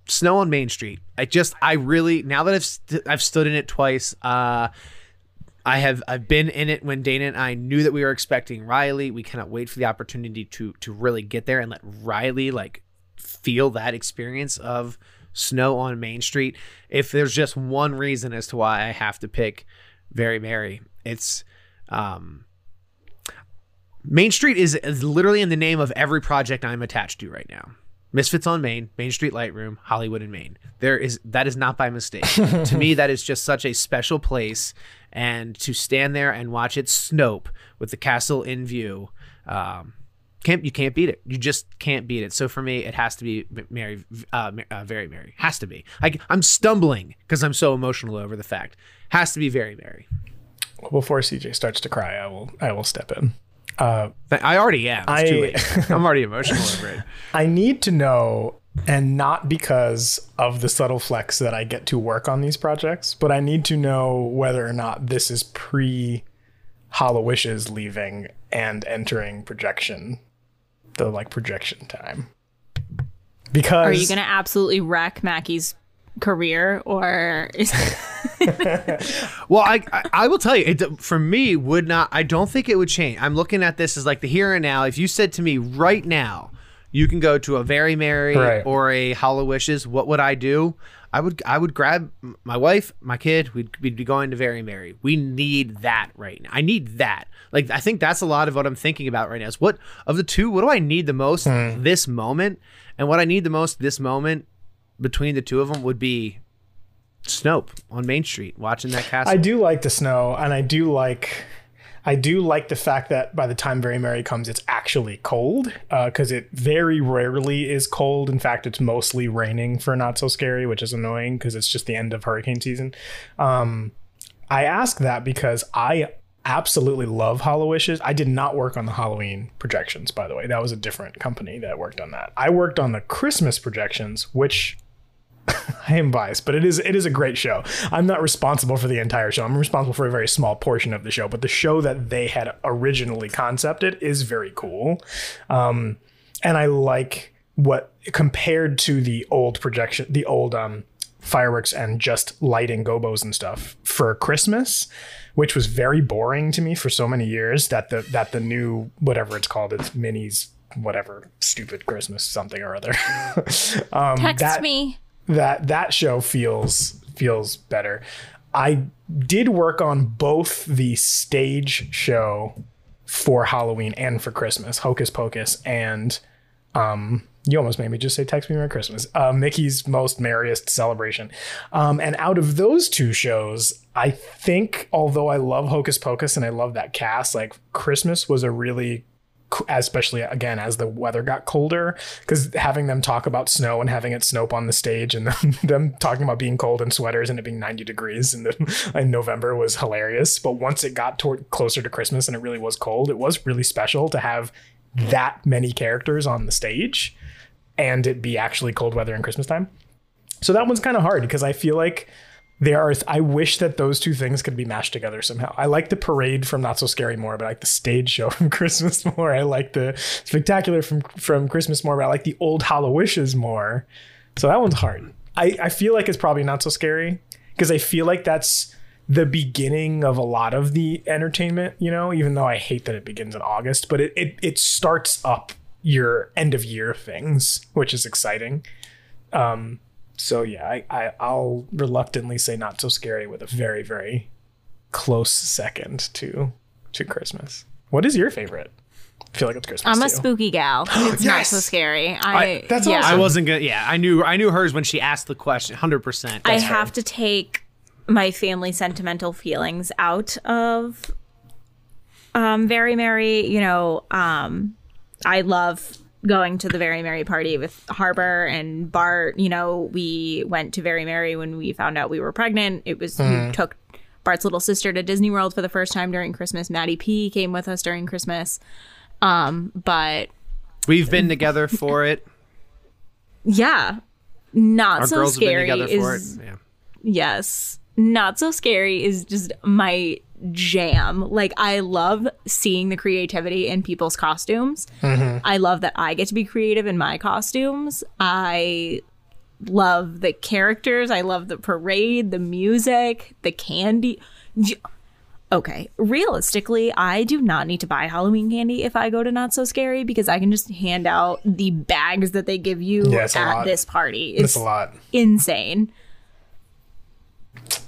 snow on Main Street. I just I really now that I've st- I've stood in it twice. Uh, I have I've been in it when Dana and I knew that we were expecting Riley. We cannot wait for the opportunity to to really get there and let Riley like feel that experience of snow on Main Street. If there's just one reason as to why I have to pick Very Merry, it's um, Main Street is, is literally in the name of every project I'm attached to right now. Misfits on Main, Main Street Lightroom, Hollywood in Main. There is that is not by mistake. to me, that is just such a special place, and to stand there and watch it snope with the castle in view, um, can't you can't beat it. You just can't beat it. So for me, it has to be Mary, uh, uh, very Merry. Has to be. I, I'm stumbling because I'm so emotional over the fact. Has to be very Merry. Well, before CJ starts to cry, I will I will step in. Uh, I already am. It's I- too late. I'm already emotional over it. I need to know, and not because of the subtle flex that I get to work on these projects, but I need to know whether or not this is pre HalloWishes leaving and entering projection, the like projection time. Because Are you going to absolutely wreck Mackie's career or is Well, I, I I will tell you, it for me would not. I don't think it would change. I'm looking at this as like the here and now. If you said to me right now, you can go to a Very Merry Right. or a HalloWishes, what would I do? I would I would grab my wife, my kid. We'd, we'd be going to Very Merry. We need that right now. I need that. Like I think that's a lot of what I'm thinking about right now. Is what of the two? What do I need the most hmm. this moment? And what I need the most this moment between the two of them would be Snope on Main Street, watching that castle. I do like the snow, and I do like. I do like the fact that by the time Very Merry comes, it's actually cold because it very rarely is cold. In fact, it's mostly raining for Not So Scary, which is annoying because it's just the end of hurricane season. Um, I ask that because I absolutely love HalloWishes. I did not work on the Halloween projections, by the way. That was a different company that worked on that. I worked on the Christmas projections, which I am biased, but it is it is a great show. I'm not responsible for the entire show. I'm responsible for a very small portion of the show, but the show that they had originally concepted is very cool. Um, and I like what compared to the old projection, the old um, fireworks and just lighting gobos and stuff for Christmas, which was very boring to me for so many years. That the that the new whatever it's called, it's minis, whatever stupid Christmas something or other. um, text that- me? That that show feels feels better. I did work on both the stage show for Halloween and for Christmas, Hocus Pocus, and um, you almost made me just say "Text Me Merry Christmas." Uh, Mickey's Most Merriest Celebration, um, and out of those two shows, I think although I love Hocus Pocus and I love that cast, like Christmas was a really especially again as the weather got colder because having them talk about snow and having it snow on the stage and them, them talking about being cold in sweaters and it being 90 degrees in, the, in november was hilarious. But once it got toward closer to christmas and it really was cold it was really special to have that many characters on the stage and it be actually cold weather in christmas time. So that one's kind of hard because i feel like there are i wish that those two things could be mashed together somehow. I like the parade from not so scary more but i like the stage show from christmas more. I like the spectacular from from christmas more but i like the old HalloWishes more. So that one's hard. I i feel like it's probably not so scary because i feel like that's the beginning of a lot of the entertainment you know even though i hate that it begins in august but it it, it starts up your end of year things which is exciting. Um so yeah, I, I I'll reluctantly say not so scary with a very very close second to to Christmas. What is your favorite? I feel like it's Christmas. I'm a too. spooky gal. It's not so scary. I, I- that's yeah. awesome. I wasn't gonna. Yeah, I knew. I knew hers when she asked the question. Hundred percent. I have to take my family sentimental feelings out of um very merry you know um i love going to the very merry party with Harper and bart you know we went to very merry when we found out we were pregnant it was we took bart's little sister to disney world for the first time during christmas maddie p came with us during christmas um but We've been together for it. yeah not Our so girls have been scary is, for it. Yeah. Yes. Not so scary is just my jam. Like I love seeing the creativity in people's costumes. Mm-hmm. I love that I get to be creative in my costumes. I love the characters. I love the parade, the music, the candy. Okay, realistically, I do not need to buy Halloween candy if I go to Not So Scary because I can just hand out the bags that they give you Yeah, at this party. That's It's a lot. insane.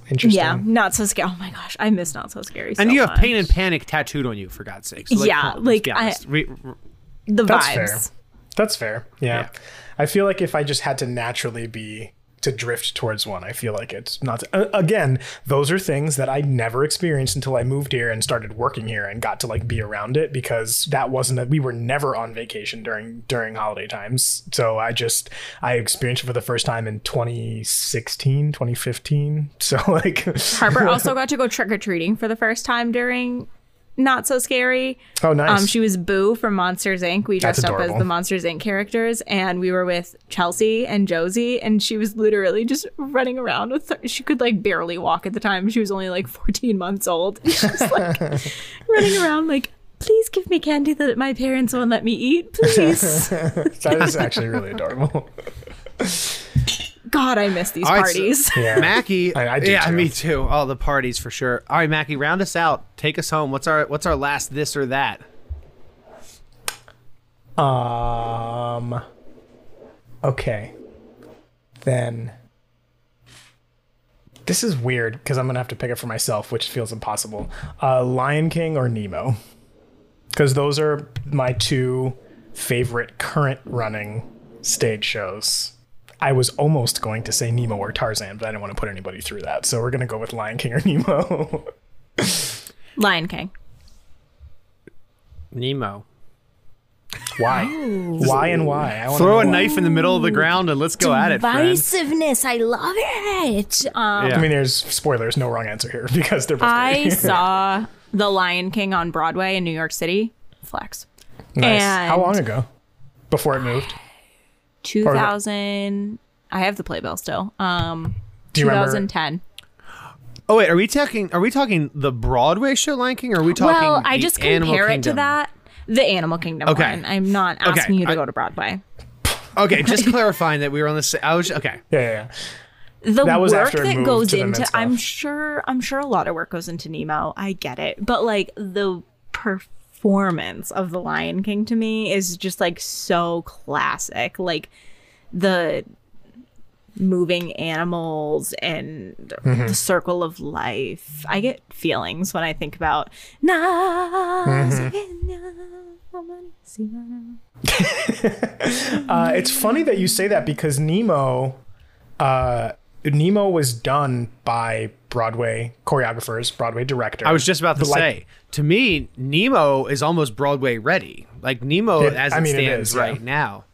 Interesting. Yeah, Not So Scary. Oh my gosh, I miss Not So Scary. and you have much. pain and panic tattooed on you for God's sake. So, Yeah, on, like, I- Re- re- the That's vibes. fair. That's fair. Yeah. Yeah. I feel like if I just had to naturally be to drift towards one, I feel like it's not. Uh, again, those are things that I never experienced until I moved here and started working here and got to like be around it because that wasn't a, we were never on vacation during during holiday times. So I just I experienced it for the first time in 2016, 2015. So like Harper also got to go trick or treating for the first time during Not So Scary. Oh, nice. Um, she was Boo from Monsters Inc. We dressed up as the Monsters Inc. characters, and we were with Chelsea and Josie, and she was literally just running around with her. She could like barely walk at the time. She was only like 14 months old. And she was like running around like, please give me candy that my parents won't let me eat, please. that is actually really adorable. God, I miss these All right, so- parties. Yeah. Mackie, I- I do yeah, too. me too. All the parties for sure. All right, Mackie, round us out. Take us home. What's our What's our last this or that? Um. Okay. Then. This is weird because I'm gonna have to pick it for myself, which feels impossible. Uh, Lion King or Nemo, because those are my two favorite current running stage shows. I was almost going to say Nemo or Tarzan, but I didn't want to put anybody through that, so we're gonna go with Lion King or Nemo. Lion King. Nemo. why? Why and why? I Throw a know why. knife in the middle of the ground and let's go at it. Divisiveness. I love it. Um, Yeah. I mean, there's spoilers, no wrong answer here because they're both I great. saw The Lion King on Broadway in New York City. Flex. Nice. How long ago? Before it moved? 2000. I have the playbill still. Um, Do you remember? 2010. Oh wait, are we talking? Are we talking the Broadway show Lion King? Or are we talking? Well, I the just Animal compare it to Kingdom? that. The Animal Kingdom Okay. one. I'm not Okay, asking you to I- go to Broadway. Okay, just clarifying that we were on the. sa- I was okay. Yeah, yeah, yeah. The That was work after that goes to them and into. I'm sure I'm sure a lot of work goes into Nemo. I get it. But like the performance of the Lion King to me is just like so classic. Like the moving animals and Mm-hmm. the circle of life. I get feelings when I think about Mm-hmm. Uh, it's funny that you say that because Nemo, uh, Nemo was done by Broadway choreographers, Broadway directors. I was just about to like, say. To me, Nemo is almost Broadway ready. Like Nemo, It- as it I mean, it stands is, yeah. right now,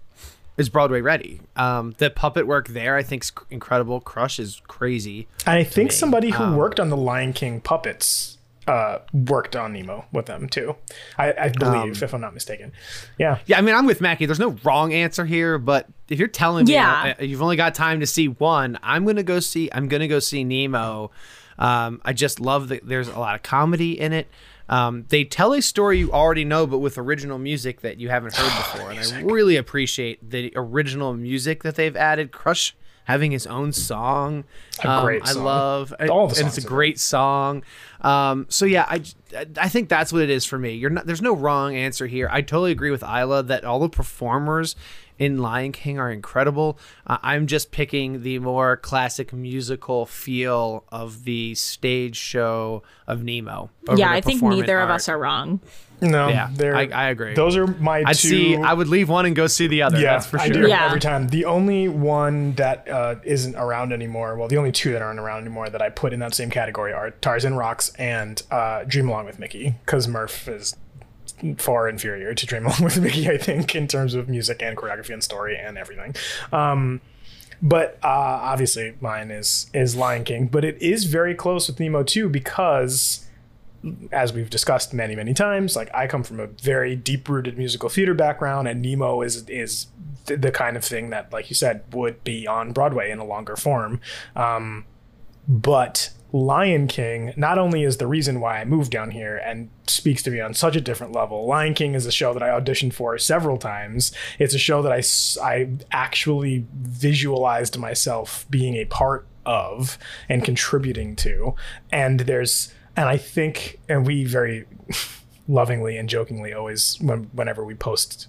is Broadway ready. Um, the puppet work there, I think, is incredible. Crush is crazy. I think me. somebody Um, who worked on the Lion King puppets uh, worked on Nemo with them too. I, I believe, Um, if I'm not mistaken. Yeah. Yeah, I mean, I'm with Mackie. There's no wrong answer here, but if you're telling me Yeah. uh, you've only got time to see one, I'm gonna go see. I'm gonna go see Nemo. Um, I just love that there's a lot of comedy in it. Um, they tell a story you already know, but with original music that you haven't heard before, and I really appreciate the original music that they've added. Crush having his own song, A great I love All the and it's a great song. Um, so yeah, I I think that's what it is for me. You're not. There's no wrong answer here. I totally agree with Isla that all the performers in Lion King are incredible. Uh, I'm just picking the more classic musical feel of the stage show of Nemo. Yeah, I think performance neither of us are wrong. No, Yeah, I- I agree. Those are my I'd two. see. I would leave one and go see the other. yeah, that's for I sure. do Yeah. every time. The only one that uh, isn't around anymore, well, the only two that aren't around anymore that I put in that same category are Tarzan Rocks and uh, Dream Along with Mickey, because Murph is far inferior to Dream Along with Mickey, I think, in terms of music and choreography and story and everything. Um, but uh, obviously, mine is is Lion King, but it is very close with Nemo too because as we've discussed many many times like i come from a very deep rooted musical theater background and nemo is is the kind of thing that like you said would be on broadway in a longer form um, but lion king not only is the reason why i moved down here and speaks to me on such a different level lion king is a show that i auditioned for several times. It's a show that I, I actually visualized myself being a part of and contributing to. And there's and I think, and we very lovingly and jokingly always, when, whenever we post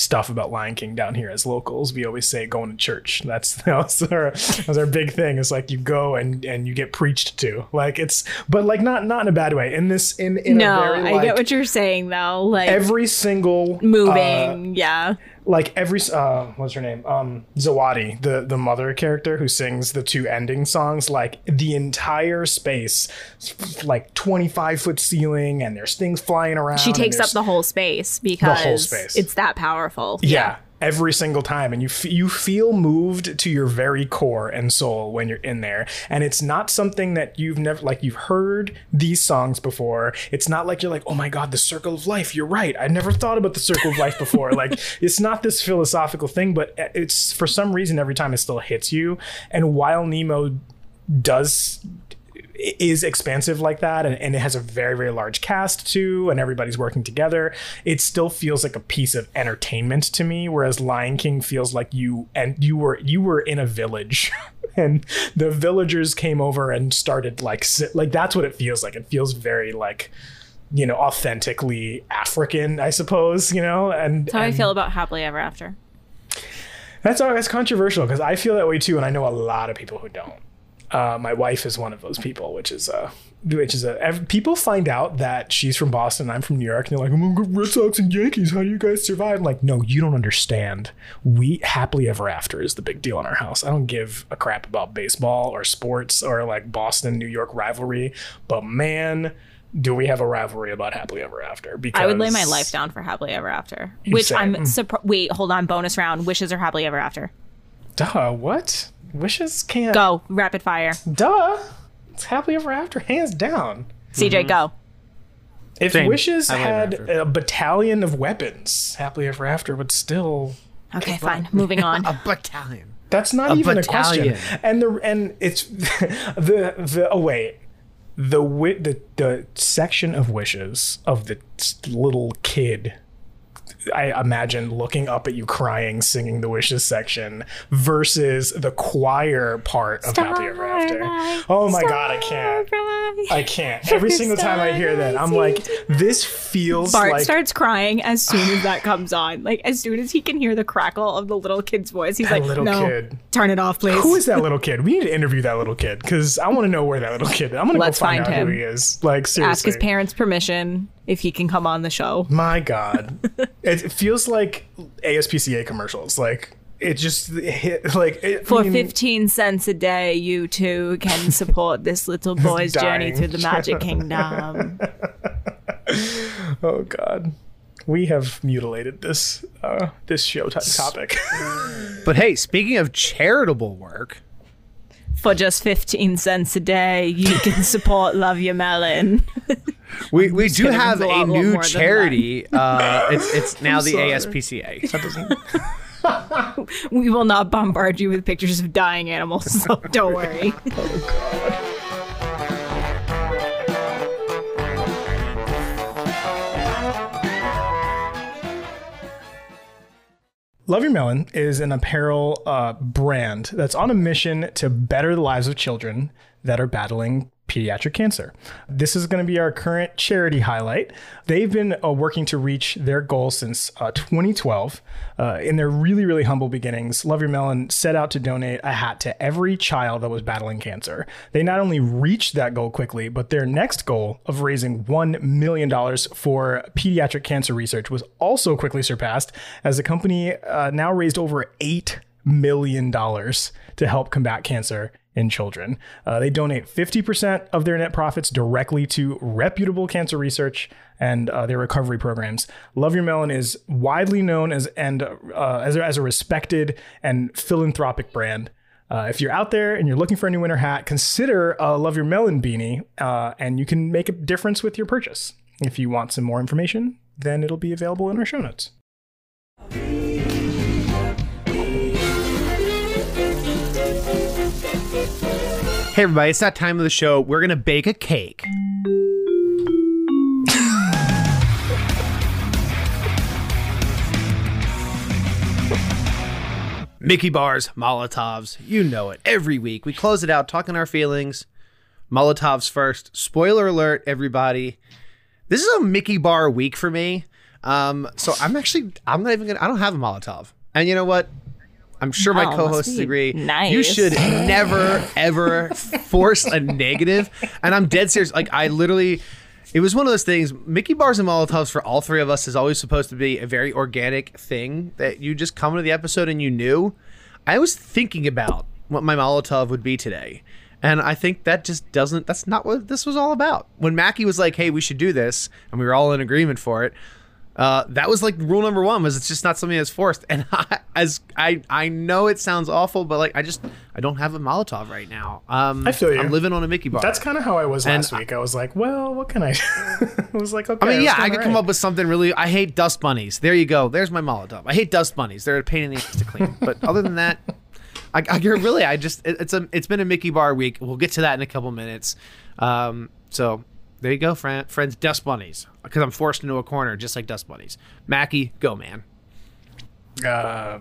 stuff about Lion King down here as locals, we always say going to church. That's that's our that's our big thing. It's like you go and and you get preached to. Like it's, but like not not in a bad way. In this in in no, a very I like, get what you're saying though. Like every single uh, moving, yeah. Like every uh what's her name um zawadi the the mother character who sings the two ending songs like the entire space like 25 foot ceiling and there's things flying around She takes up the whole space because the whole space. it's that powerful. yeah every single time and you f- you feel moved to your very core and soul when you're in there. And it's not something that you've never like you've heard these songs before. It's not like you're like oh my god the circle of life. You're right. I never thought about the circle of life before. Like it's not this philosophical thing but eh, it's for some reason every time it still hits you. And while nemo does is expansive like that and, and it has a very very large cast too and everybody's working together it still feels like a piece of entertainment to me whereas lion king feels like you and you were you were in a village and the villagers came over and started like like that's what it feels like it feels very like you know authentically african i suppose you know and That's how I feel about happily ever after. that's uh, that's controversial because I feel that way too, and I know a lot of people who don't. Uh, my wife is one of those people, which is uh, which is a ev- people find out that she's from Boston, I'm from New York, and they're like, "I'm gonna Red Sox and Yankees. How do you guys survive?" I'm like, no, you don't understand. We happily ever after is the big deal in our house. I don't give a crap about baseball or sports or like Boston New York rivalry, but man. Do we have a rivalry about happily ever after? Because I would lay my life down for happily ever after. Which Same. I'm surprised. Wait, hold on. Bonus round. Wishes are happily ever after. Duh, what? Wishes can't. Go rapid fire. Duh. It's happily ever after, hands down. CJ, mm-hmm. go. If Same. Wishes Happily had a battalion of weapons, happily ever after would still. Okay, fine. Moving on. A battalion. That's not A even battalion. a question. And the and it's the the oh wait the wi- the the section of wishes of the little kid. I imagine looking up at you crying, singing the wishes section versus the choir part of Happy Ever After. Oh my god, I can't. I can't. Every single time I hear that, I'm like, this feels Bart like starts crying as soon as that comes on. Like as soon as he can hear the crackle of the little kid's voice, he's That like, little "No, kid. turn it off, please." Who is that little kid? We need to interview that little kid because I want to know where that little kid. is. I'm gonna Let's go find, find out him. who he is. Like seriously, Ask his parents' permission if he can come on the show. My God, it, it feels like ASPCA commercials. Like it just hit like it, For I mean, 15 cents a day, you too can support this little boy's journey dying. through the Magic Kingdom. Oh God, we have mutilated this uh, this show t- topic. But hey, speaking of charitable work, For just 15 cents a day, you can support Love Your Melon. we, we do have a a lot new charity. Uh, it's it's now the sorry. ASPCA. We will not bombard you with pictures of dying animals, so don't worry. Love Your Melon is an apparel uh, brand that's on a mission to better the lives of children that are battling pediatric cancer. This is going to be our current charity highlight. They've been uh, working to reach their goal since uh, 2012. Uh, in their really, really humble beginnings, Love Your Melon set out to donate a hat to every child that was battling cancer. They not only reached that goal quickly, but their next goal of raising $1 million for pediatric cancer research was also quickly surpassed as the company uh, now raised over $8 million to help combat cancer in children. Uh, they donate 50% of their net profits directly to reputable cancer research and uh, their recovery programs. Love Your Melon is widely known as and uh, as, a, as a respected and philanthropic brand. Uh, if you're out there and you're looking for a new winter hat, consider a Love Your Melon beanie, uh, and you can make a difference with your purchase. If you want some more information, then it'll be available in our show notes. Hey everybody, it's that time of the show. We're gonna bake a cake. Mickey bars, Molotovs, you know it. Every week we close it out talking our feelings Molotovs first. Spoiler alert, everybody. This is a Mickey bar week for me. Um, so I'm actually I'm not even gonna I don't have a Molotov. And you know what? I'm sure my oh, co-hosts agree. nice. You should never ever force a negative. And I'm dead serious. Like I literally it was one of those things. Mickey bars and Molotovs for all three of us is always supposed to be a very organic thing that you just come into the episode and you knew. I was thinking about what my Molotov would be today. And I think that just doesn't, that's not what this was all about. When Mackie was like, hey, we should do this, and we were all in agreement for it, uh, that was like rule number one was it's just not something that's forced. And I, as I, I know it sounds awful, but like I just, I don't have a Molotov right now. Um, I feel you. I'm living on a Mickey bar. That's kind of how I was And last week. I was like, well, what can I? I was like, okay. I mean, yeah, I could all come up with something really. I hate dust bunnies. There you go. There's my Molotov. I hate dust bunnies. They're a pain in the ass to clean. But other than that, I, I really, I just, it, it's a, it's been a Mickey Bar week. We'll get to that in a couple minutes. Um, so there you go, friend, friends. Dust bunnies, because I'm forced into a corner just like dust bunnies. Mackie, go man. Uh,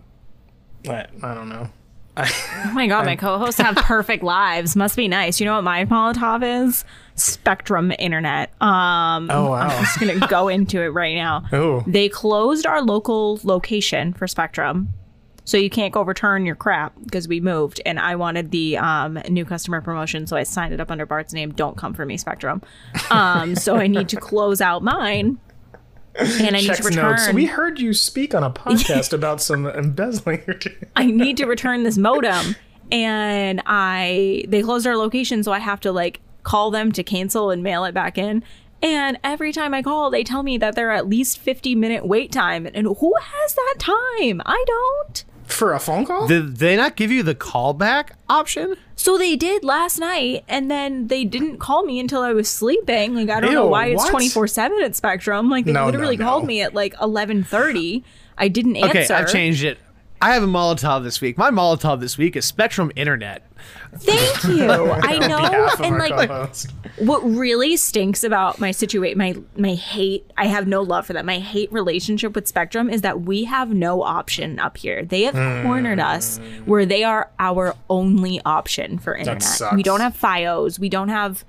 I, I don't know. Oh my god, my co-hosts have perfect lives. Must be nice. You know what my Molotov is? Spectrum Internet. Um, Oh I'm just gonna go into it right now. Oh. They closed our local location for Spectrum. So you can't go return your crap because we moved and I wanted the um, new customer promotion. So I signed it up under Bart's name. Don't come for me, Spectrum. Um, so I need to close out mine. And I need to return. notes. We heard you speak on a podcast about some embezzling. I need to return this modem. And I they closed our location, so I have to like call them to cancel and mail it back in. And every time I call, they tell me that they're at least 50 minute wait time. And who has that time? I don't. For a phone call? Did they not give you the callback option? So they did last night, and then they didn't call me until I was sleeping. Like I don't know why it's twenty four seven at Spectrum. Like they No, no, literally no. called me at like eleven thirty. I didn't answer. Okay, I've changed it. I have a Molotov this week. My Molotov this week is Spectrum Internet. Thank you. I know, and like co-host. what really stinks about my situation my my hate i have no love for them my hate relationship with spectrum is that we have no option up here they have hmm. cornered us where they are our only option for internet we don't have fios we don't have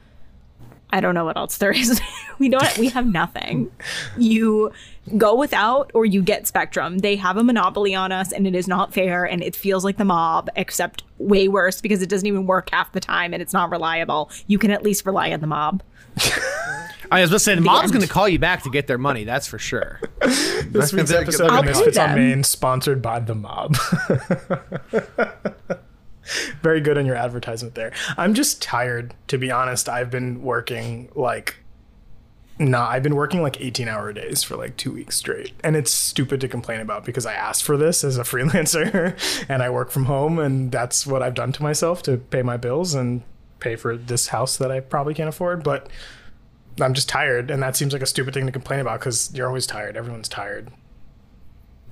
i don't know what else there is we don't we have nothing you go without or you get spectrum they have a monopoly on us and it is not fair and it feels like the mob except way worse because it doesn't even work half the time and it's not reliable you can at least rely on the mob I was about to say the mob's going to call you back to get their money. That's for sure. This week's I'll episode I'll of pay Misfits on. Main, sponsored by the mob. Very good on your advertisement there. I'm just tired, to be honest. I've been working like no, I've been working like 18 hour days for like two weeks straight. And it's stupid to complain about because I asked for this as a freelancer and I work from home and that's what I've done to myself to pay my bills and pay for this house that I probably can't afford. But I'm just tired. And that seems like a stupid thing to complain about because you're always tired. Everyone's tired.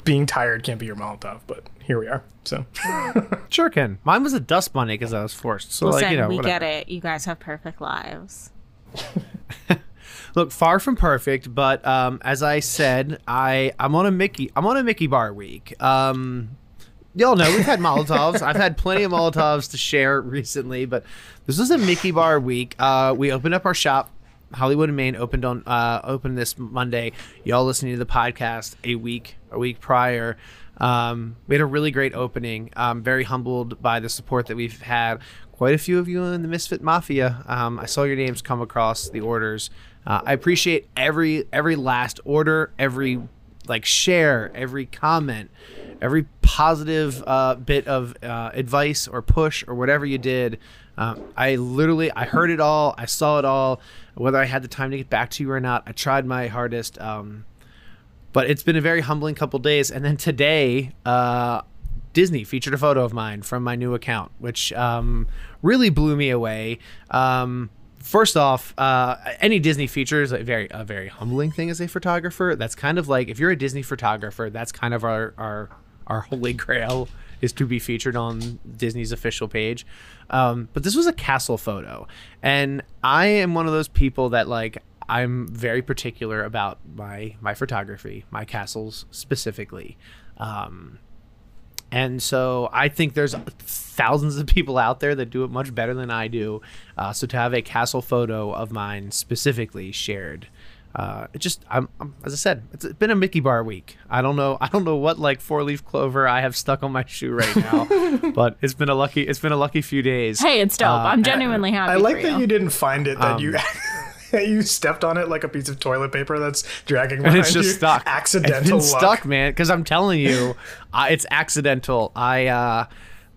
Being tired can't be your Molotov, but here we are. So Sure can. Mine was a dust bunny because I was forced. So Listen, like you know, we whatever. get it. You guys have perfect lives. Look, far from perfect, but um, as I said, I I'm on a Mickey I'm on a Mickey bar week. Um, y'all know we've had Molotovs. I've had plenty of Molotovs to share recently, but this was a Mickey bar week. Uh, we opened up our shop. Hollywood and Main opened on uh, opened this Monday. Y'all listening to the podcast a week a week prior. Um, we had a really great opening. I'm very humbled by the support that we've had. Quite a few of you in the Misfit Mafia. Um, I saw your names come across the orders. Uh, I appreciate every every last order, every like share, every comment, every positive uh, bit of uh, advice or push or whatever you did. Um, I literally I heard it all. I saw it all. Whether I had the time to get back to you or not, I tried my hardest. Um, but it's been a very humbling couple days. And then today, uh, Disney featured a photo of mine from my new account, which um, really blew me away. Um, first off, uh, any Disney feature is a very a very humbling thing as a photographer. That's kind of like if you're a Disney photographer, that's kind of our our our holy grail is to be featured on Disney's official page. Um, but this was a castle photo, and I am one of those people that like I'm very particular about my my photography, my castles specifically. Um, And so I think there's thousands of people out there that do it much better than I do. Uh, so to have a castle photo of mine specifically shared, uh, it just I'm, I'm as I said, it's been a Mickey Bar week. I don't know I don't know what like four leaf clover I have stuck on my shoe right now, but it's been a lucky it's been a lucky few days. Hey, it's dope. Uh, I'm genuinely happy. I like for that you. you didn't find it that Um, you you stepped on it like a piece of toilet paper that's dragging and behind it's just you. stuck. Accidental It's been luck. stuck, man. Because I'm telling you, uh, it's accidental. I, uh,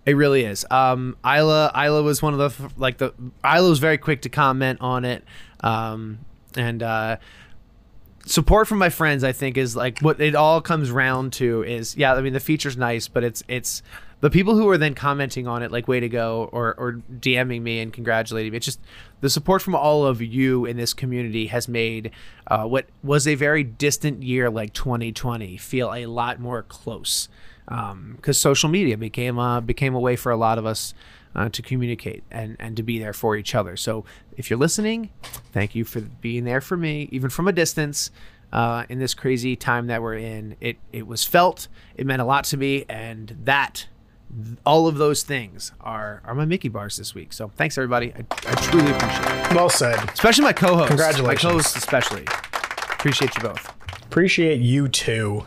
it really is. Um, Isla, Isla was one of the like the Isla was very quick to comment on it, um, and uh, support from my friends. I think is like what it all comes round to is yeah. I mean the feature's nice, but it's it's the people who are then commenting on it like way to go or or DMing me and congratulating me. It's just the support from all of you in this community has made uh, what was a very distant year like 2020 feel a lot more close because social media became uh, became a way for a lot of us uh, to communicate and and to be there for each other. So if you're listening, thank you for being there for me, even from a distance. Uh, in this crazy time that we're in, it it was felt. It meant a lot to me, and that all of those things are are my Mickey bars this week. So thanks everybody. I, I truly appreciate it. Well said. Especially my co-host. Congratulations. My co-host especially. Appreciate you both. Appreciate you too,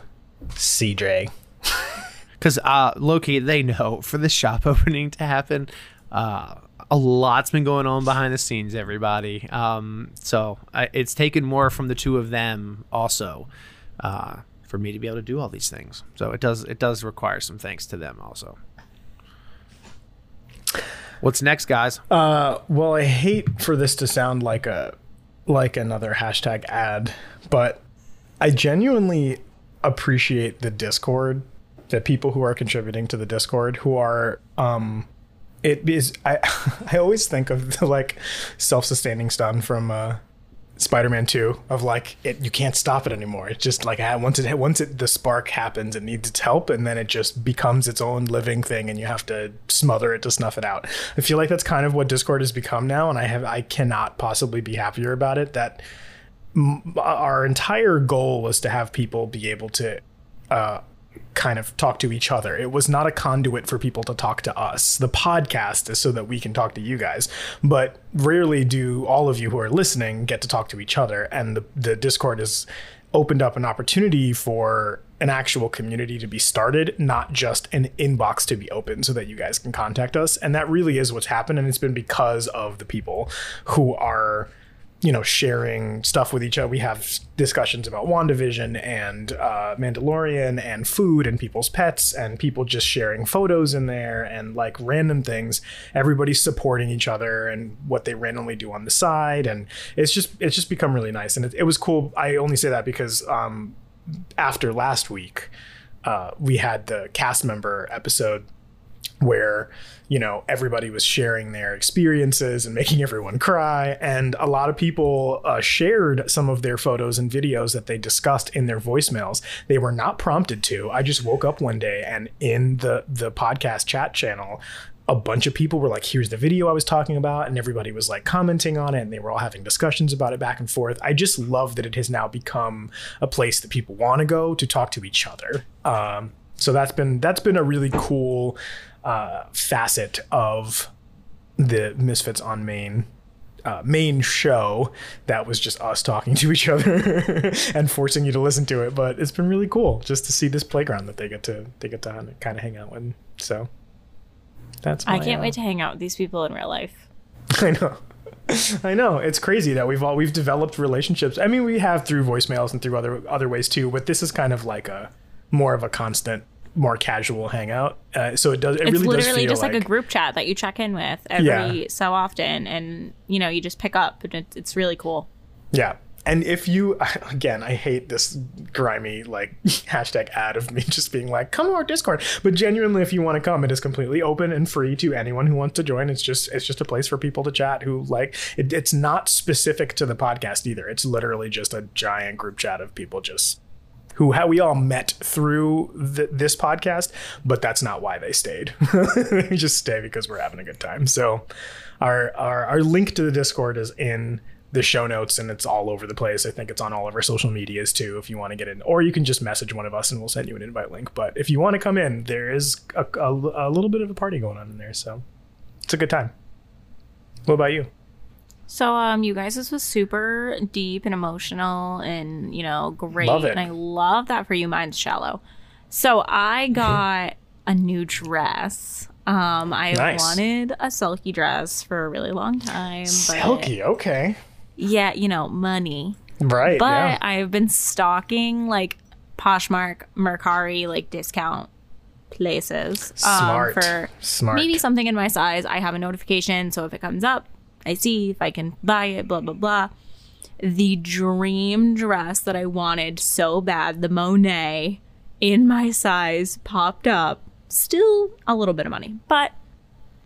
CJ. Because uh, Loki, they know for the shop opening to happen, uh, a lot's been going on behind the scenes. Everybody, um, so I, it's taken more from the two of them also uh, for me to be able to do all these things. So it does it does require some thanks to them also. What's next, guys? Uh, well, I hate for this to sound like a like another hashtag ad, but I genuinely appreciate the Discord, the people who are contributing to the Discord who are um it is I I always think of the like self-sustaining stun from uh Spider-Man 2 of like it you can't stop it anymore. It's just like once it once it the spark happens, it needs its help, and then it just becomes its own living thing, and you have to smother it to snuff it out. I feel like that's kind of what Discord has become now, and I have I cannot possibly be happier about it. That m- our entire goal was to have people be able to uh, kind of talk to each other. It was not a conduit for people to talk to us. The podcast is so that we can talk to you guys, but rarely do all of you who are listening get to talk to each other. And the, the Discord has opened up an opportunity for an actual community to be started, not just an inbox to be open so that you guys can contact us. And that really is what's happened. And it's been because of the people who are you know, sharing stuff with each other. We have discussions about WandaVision and uh, Mandalorian and food and people's pets and people just sharing photos in there and like random things. Everybody's supporting each other and what they randomly do on the side. And it's just, it's just become really nice. And it, it was cool. I only say that because um, after last week, uh, we had the cast member episode where you know everybody was sharing their experiences and making everyone cry. And a lot of people uh, shared some of their photos and videos that they discussed in their voicemails. They were not prompted to. I just woke up one day and in the the podcast chat channel a bunch of people were like here's the video i was talking about and everybody was like commenting on it and they were all having discussions about it back and forth. I just love that it has now become a place that people want to go to talk to each other. Um, so that's been that's been a really cool uh, facet of the Misfits on Main uh, main show that was just us talking to each other and forcing you to listen to it. But it's been really cool just to see this playground that they get to they get to kind of hang out with. So that's I can't uh, wait to hang out with these people in real life. I know. I know it's crazy that we've all we've developed relationships. I mean, we have through voicemails and through other other ways too, but this is kind of like a more of a constant, more casual hangout. Uh, so it does. It It's really does literally just like, a group chat that you check in with every Yeah. so often, and you know you just pick up, and it, it's really cool. Yeah. And if you, again, I hate this grimy like hashtag ad of me just being like, come to our Discord. But genuinely, if you want to come, it is completely open and free to anyone who wants to join. It's just, it's just a place for people to chat who like, it, it's not specific to the podcast either. It's literally just a giant group chat of people just who how we all met through th- this podcast, but that's not why they stayed. they just stay because we're having a good time. So, our, our our link to the Discord is in the show notes and it's all over the place. I think it's on all of our social medias too if you want to get in. Or you can just message one of us and we'll send you an invite link. But if you want to come in, there is a, a, a little bit of a party going on in there. So it's a good time. What about you? So, um, you guys, this was super deep and emotional and, you know, great. Love it. And I love that for you. Mine's shallow. So, I got a new dress. Um, I Nice. wanted a silky dress for a really long time. But Silky, okay. Yeah, you know, money. Right. But yeah. I've been stalking like Poshmark, Mercari, like discount places um, Smart. for Smart. maybe something in my size. I have a notification, so if it comes up, I see if I can buy it. Blah blah blah. The dream dress that I wanted so bad, the Monet in my size, popped up. Still a little bit of money, but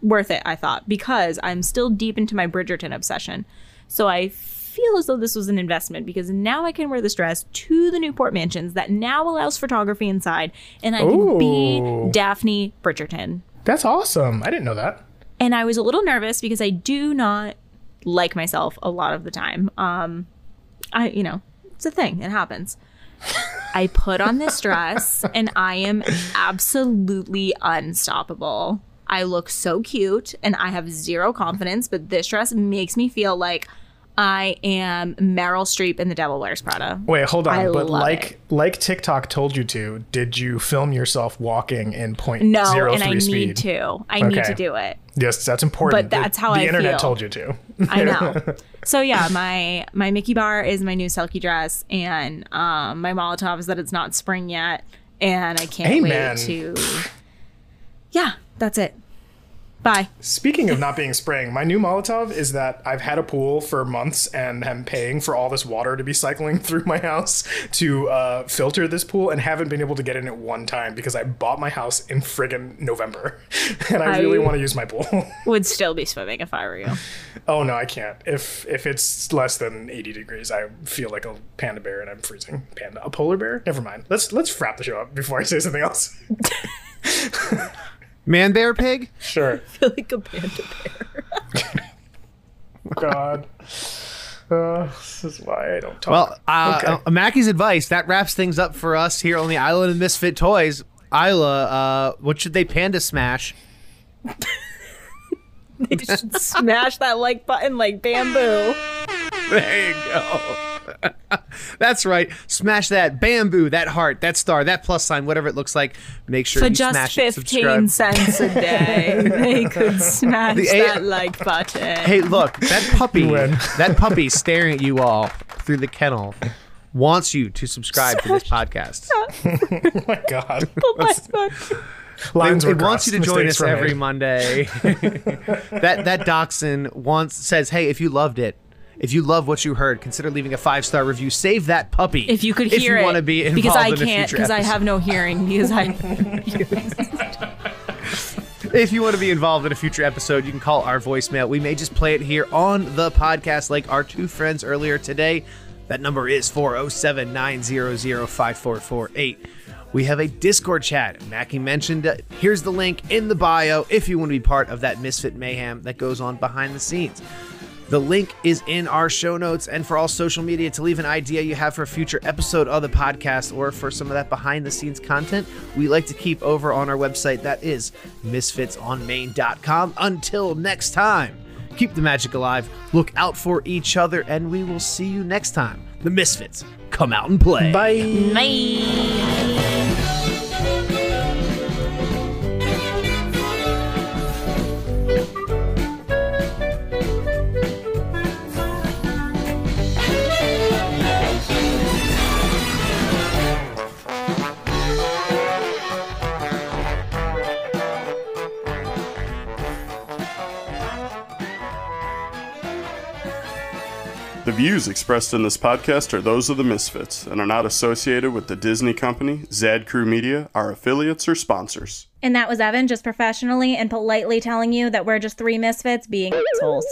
worth it, I thought, because I'm still deep into my Bridgerton obsession. So I feel as though this was an investment because now I can wear this dress to the Newport Mansions that now allows photography inside, and I can be Daphne Bridgerton. That's awesome. I didn't know that. And I was a little nervous because I do not like myself a lot of the time. Um, I, you know, it's a thing. It happens. I put on this dress and I am absolutely unstoppable. I look so cute and I have zero confidence, but this dress makes me feel like I am Meryl Streep in The Devil Wears Prada. Wait, hold on. I but like it. like TikTok told you to, did you film yourself walking in point No, zero and I three need to. I need to do it. Yes, that's important. But that's how The- the I internet feel. told you to. I know. So yeah, my my Mickey bar is my new silky dress, and um, my Molotov is that it's not spring yet, and I can't Amen. wait to. Yeah, that's it. Bye. Speaking of not being spring, my new Molotov is that I've had a pool for months and am paying for all this water to be cycling through my house to uh, filter this pool and haven't been able to get in it one time because I bought my house in friggin' November and I, I- really want to use my pool. Would still be swimming if I were you. oh no, I can't. If if it's less than 80 degrees, I feel like a panda bear and I'm freezing. Panda, a polar bear? Never mind. Let's let's wrap the show up before I say something else. Man bear pig? Sure. feel like a panda bear. God. Uh, this is why I don't talk. Well, uh, Okay. uh, Mackie's advice that wraps things up for us here on the Island of Misfit Toys. Isla, uh, what should they panda smash? They should smash that like button like bamboo. There you go. That's right. Smash that bamboo, that heart, that star, that plus sign, whatever it looks like. Make sure For you just smash it, fifteen subscribe. cents a day, they could smash The A- that like button. Hey, look, that puppy, that puppy staring at you all through the kennel wants you to subscribe to this podcast. oh my God. Oh my God. Lines were it wants you to join Mistakes us every made. Monday. that that dachshund wants says, "Hey, if you loved it, if you love what you heard, consider leaving a five star review. Save that puppy. If you could hear if you it, want to be involved because I in can't, because I have no hearing, because I. If you want to be involved in a future episode, you can call our voicemail. We may just play it here on the podcast, like our two friends earlier today. That number is 407 900 5448. We have a Discord chat. Mackie mentioned it. Here's the link in the bio if you want to be part of that Misfit Mayhem that goes on behind the scenes. The link is in our show notes and for all social media to leave an idea you have for a future episode of the podcast or for some of that behind the scenes content we like to keep over on our website. That is misfitsonmain.com. Until next time, keep the magic alive, look out for each other, and we will see you next time. The Misfits, come out and play. Bye. Bye. Views expressed in this podcast are those of the Misfits and are not associated with the Disney Company, Zad Crew Media, our affiliates, or sponsors. And that was Evan just professionally and politely telling you that we're just three misfits being assholes.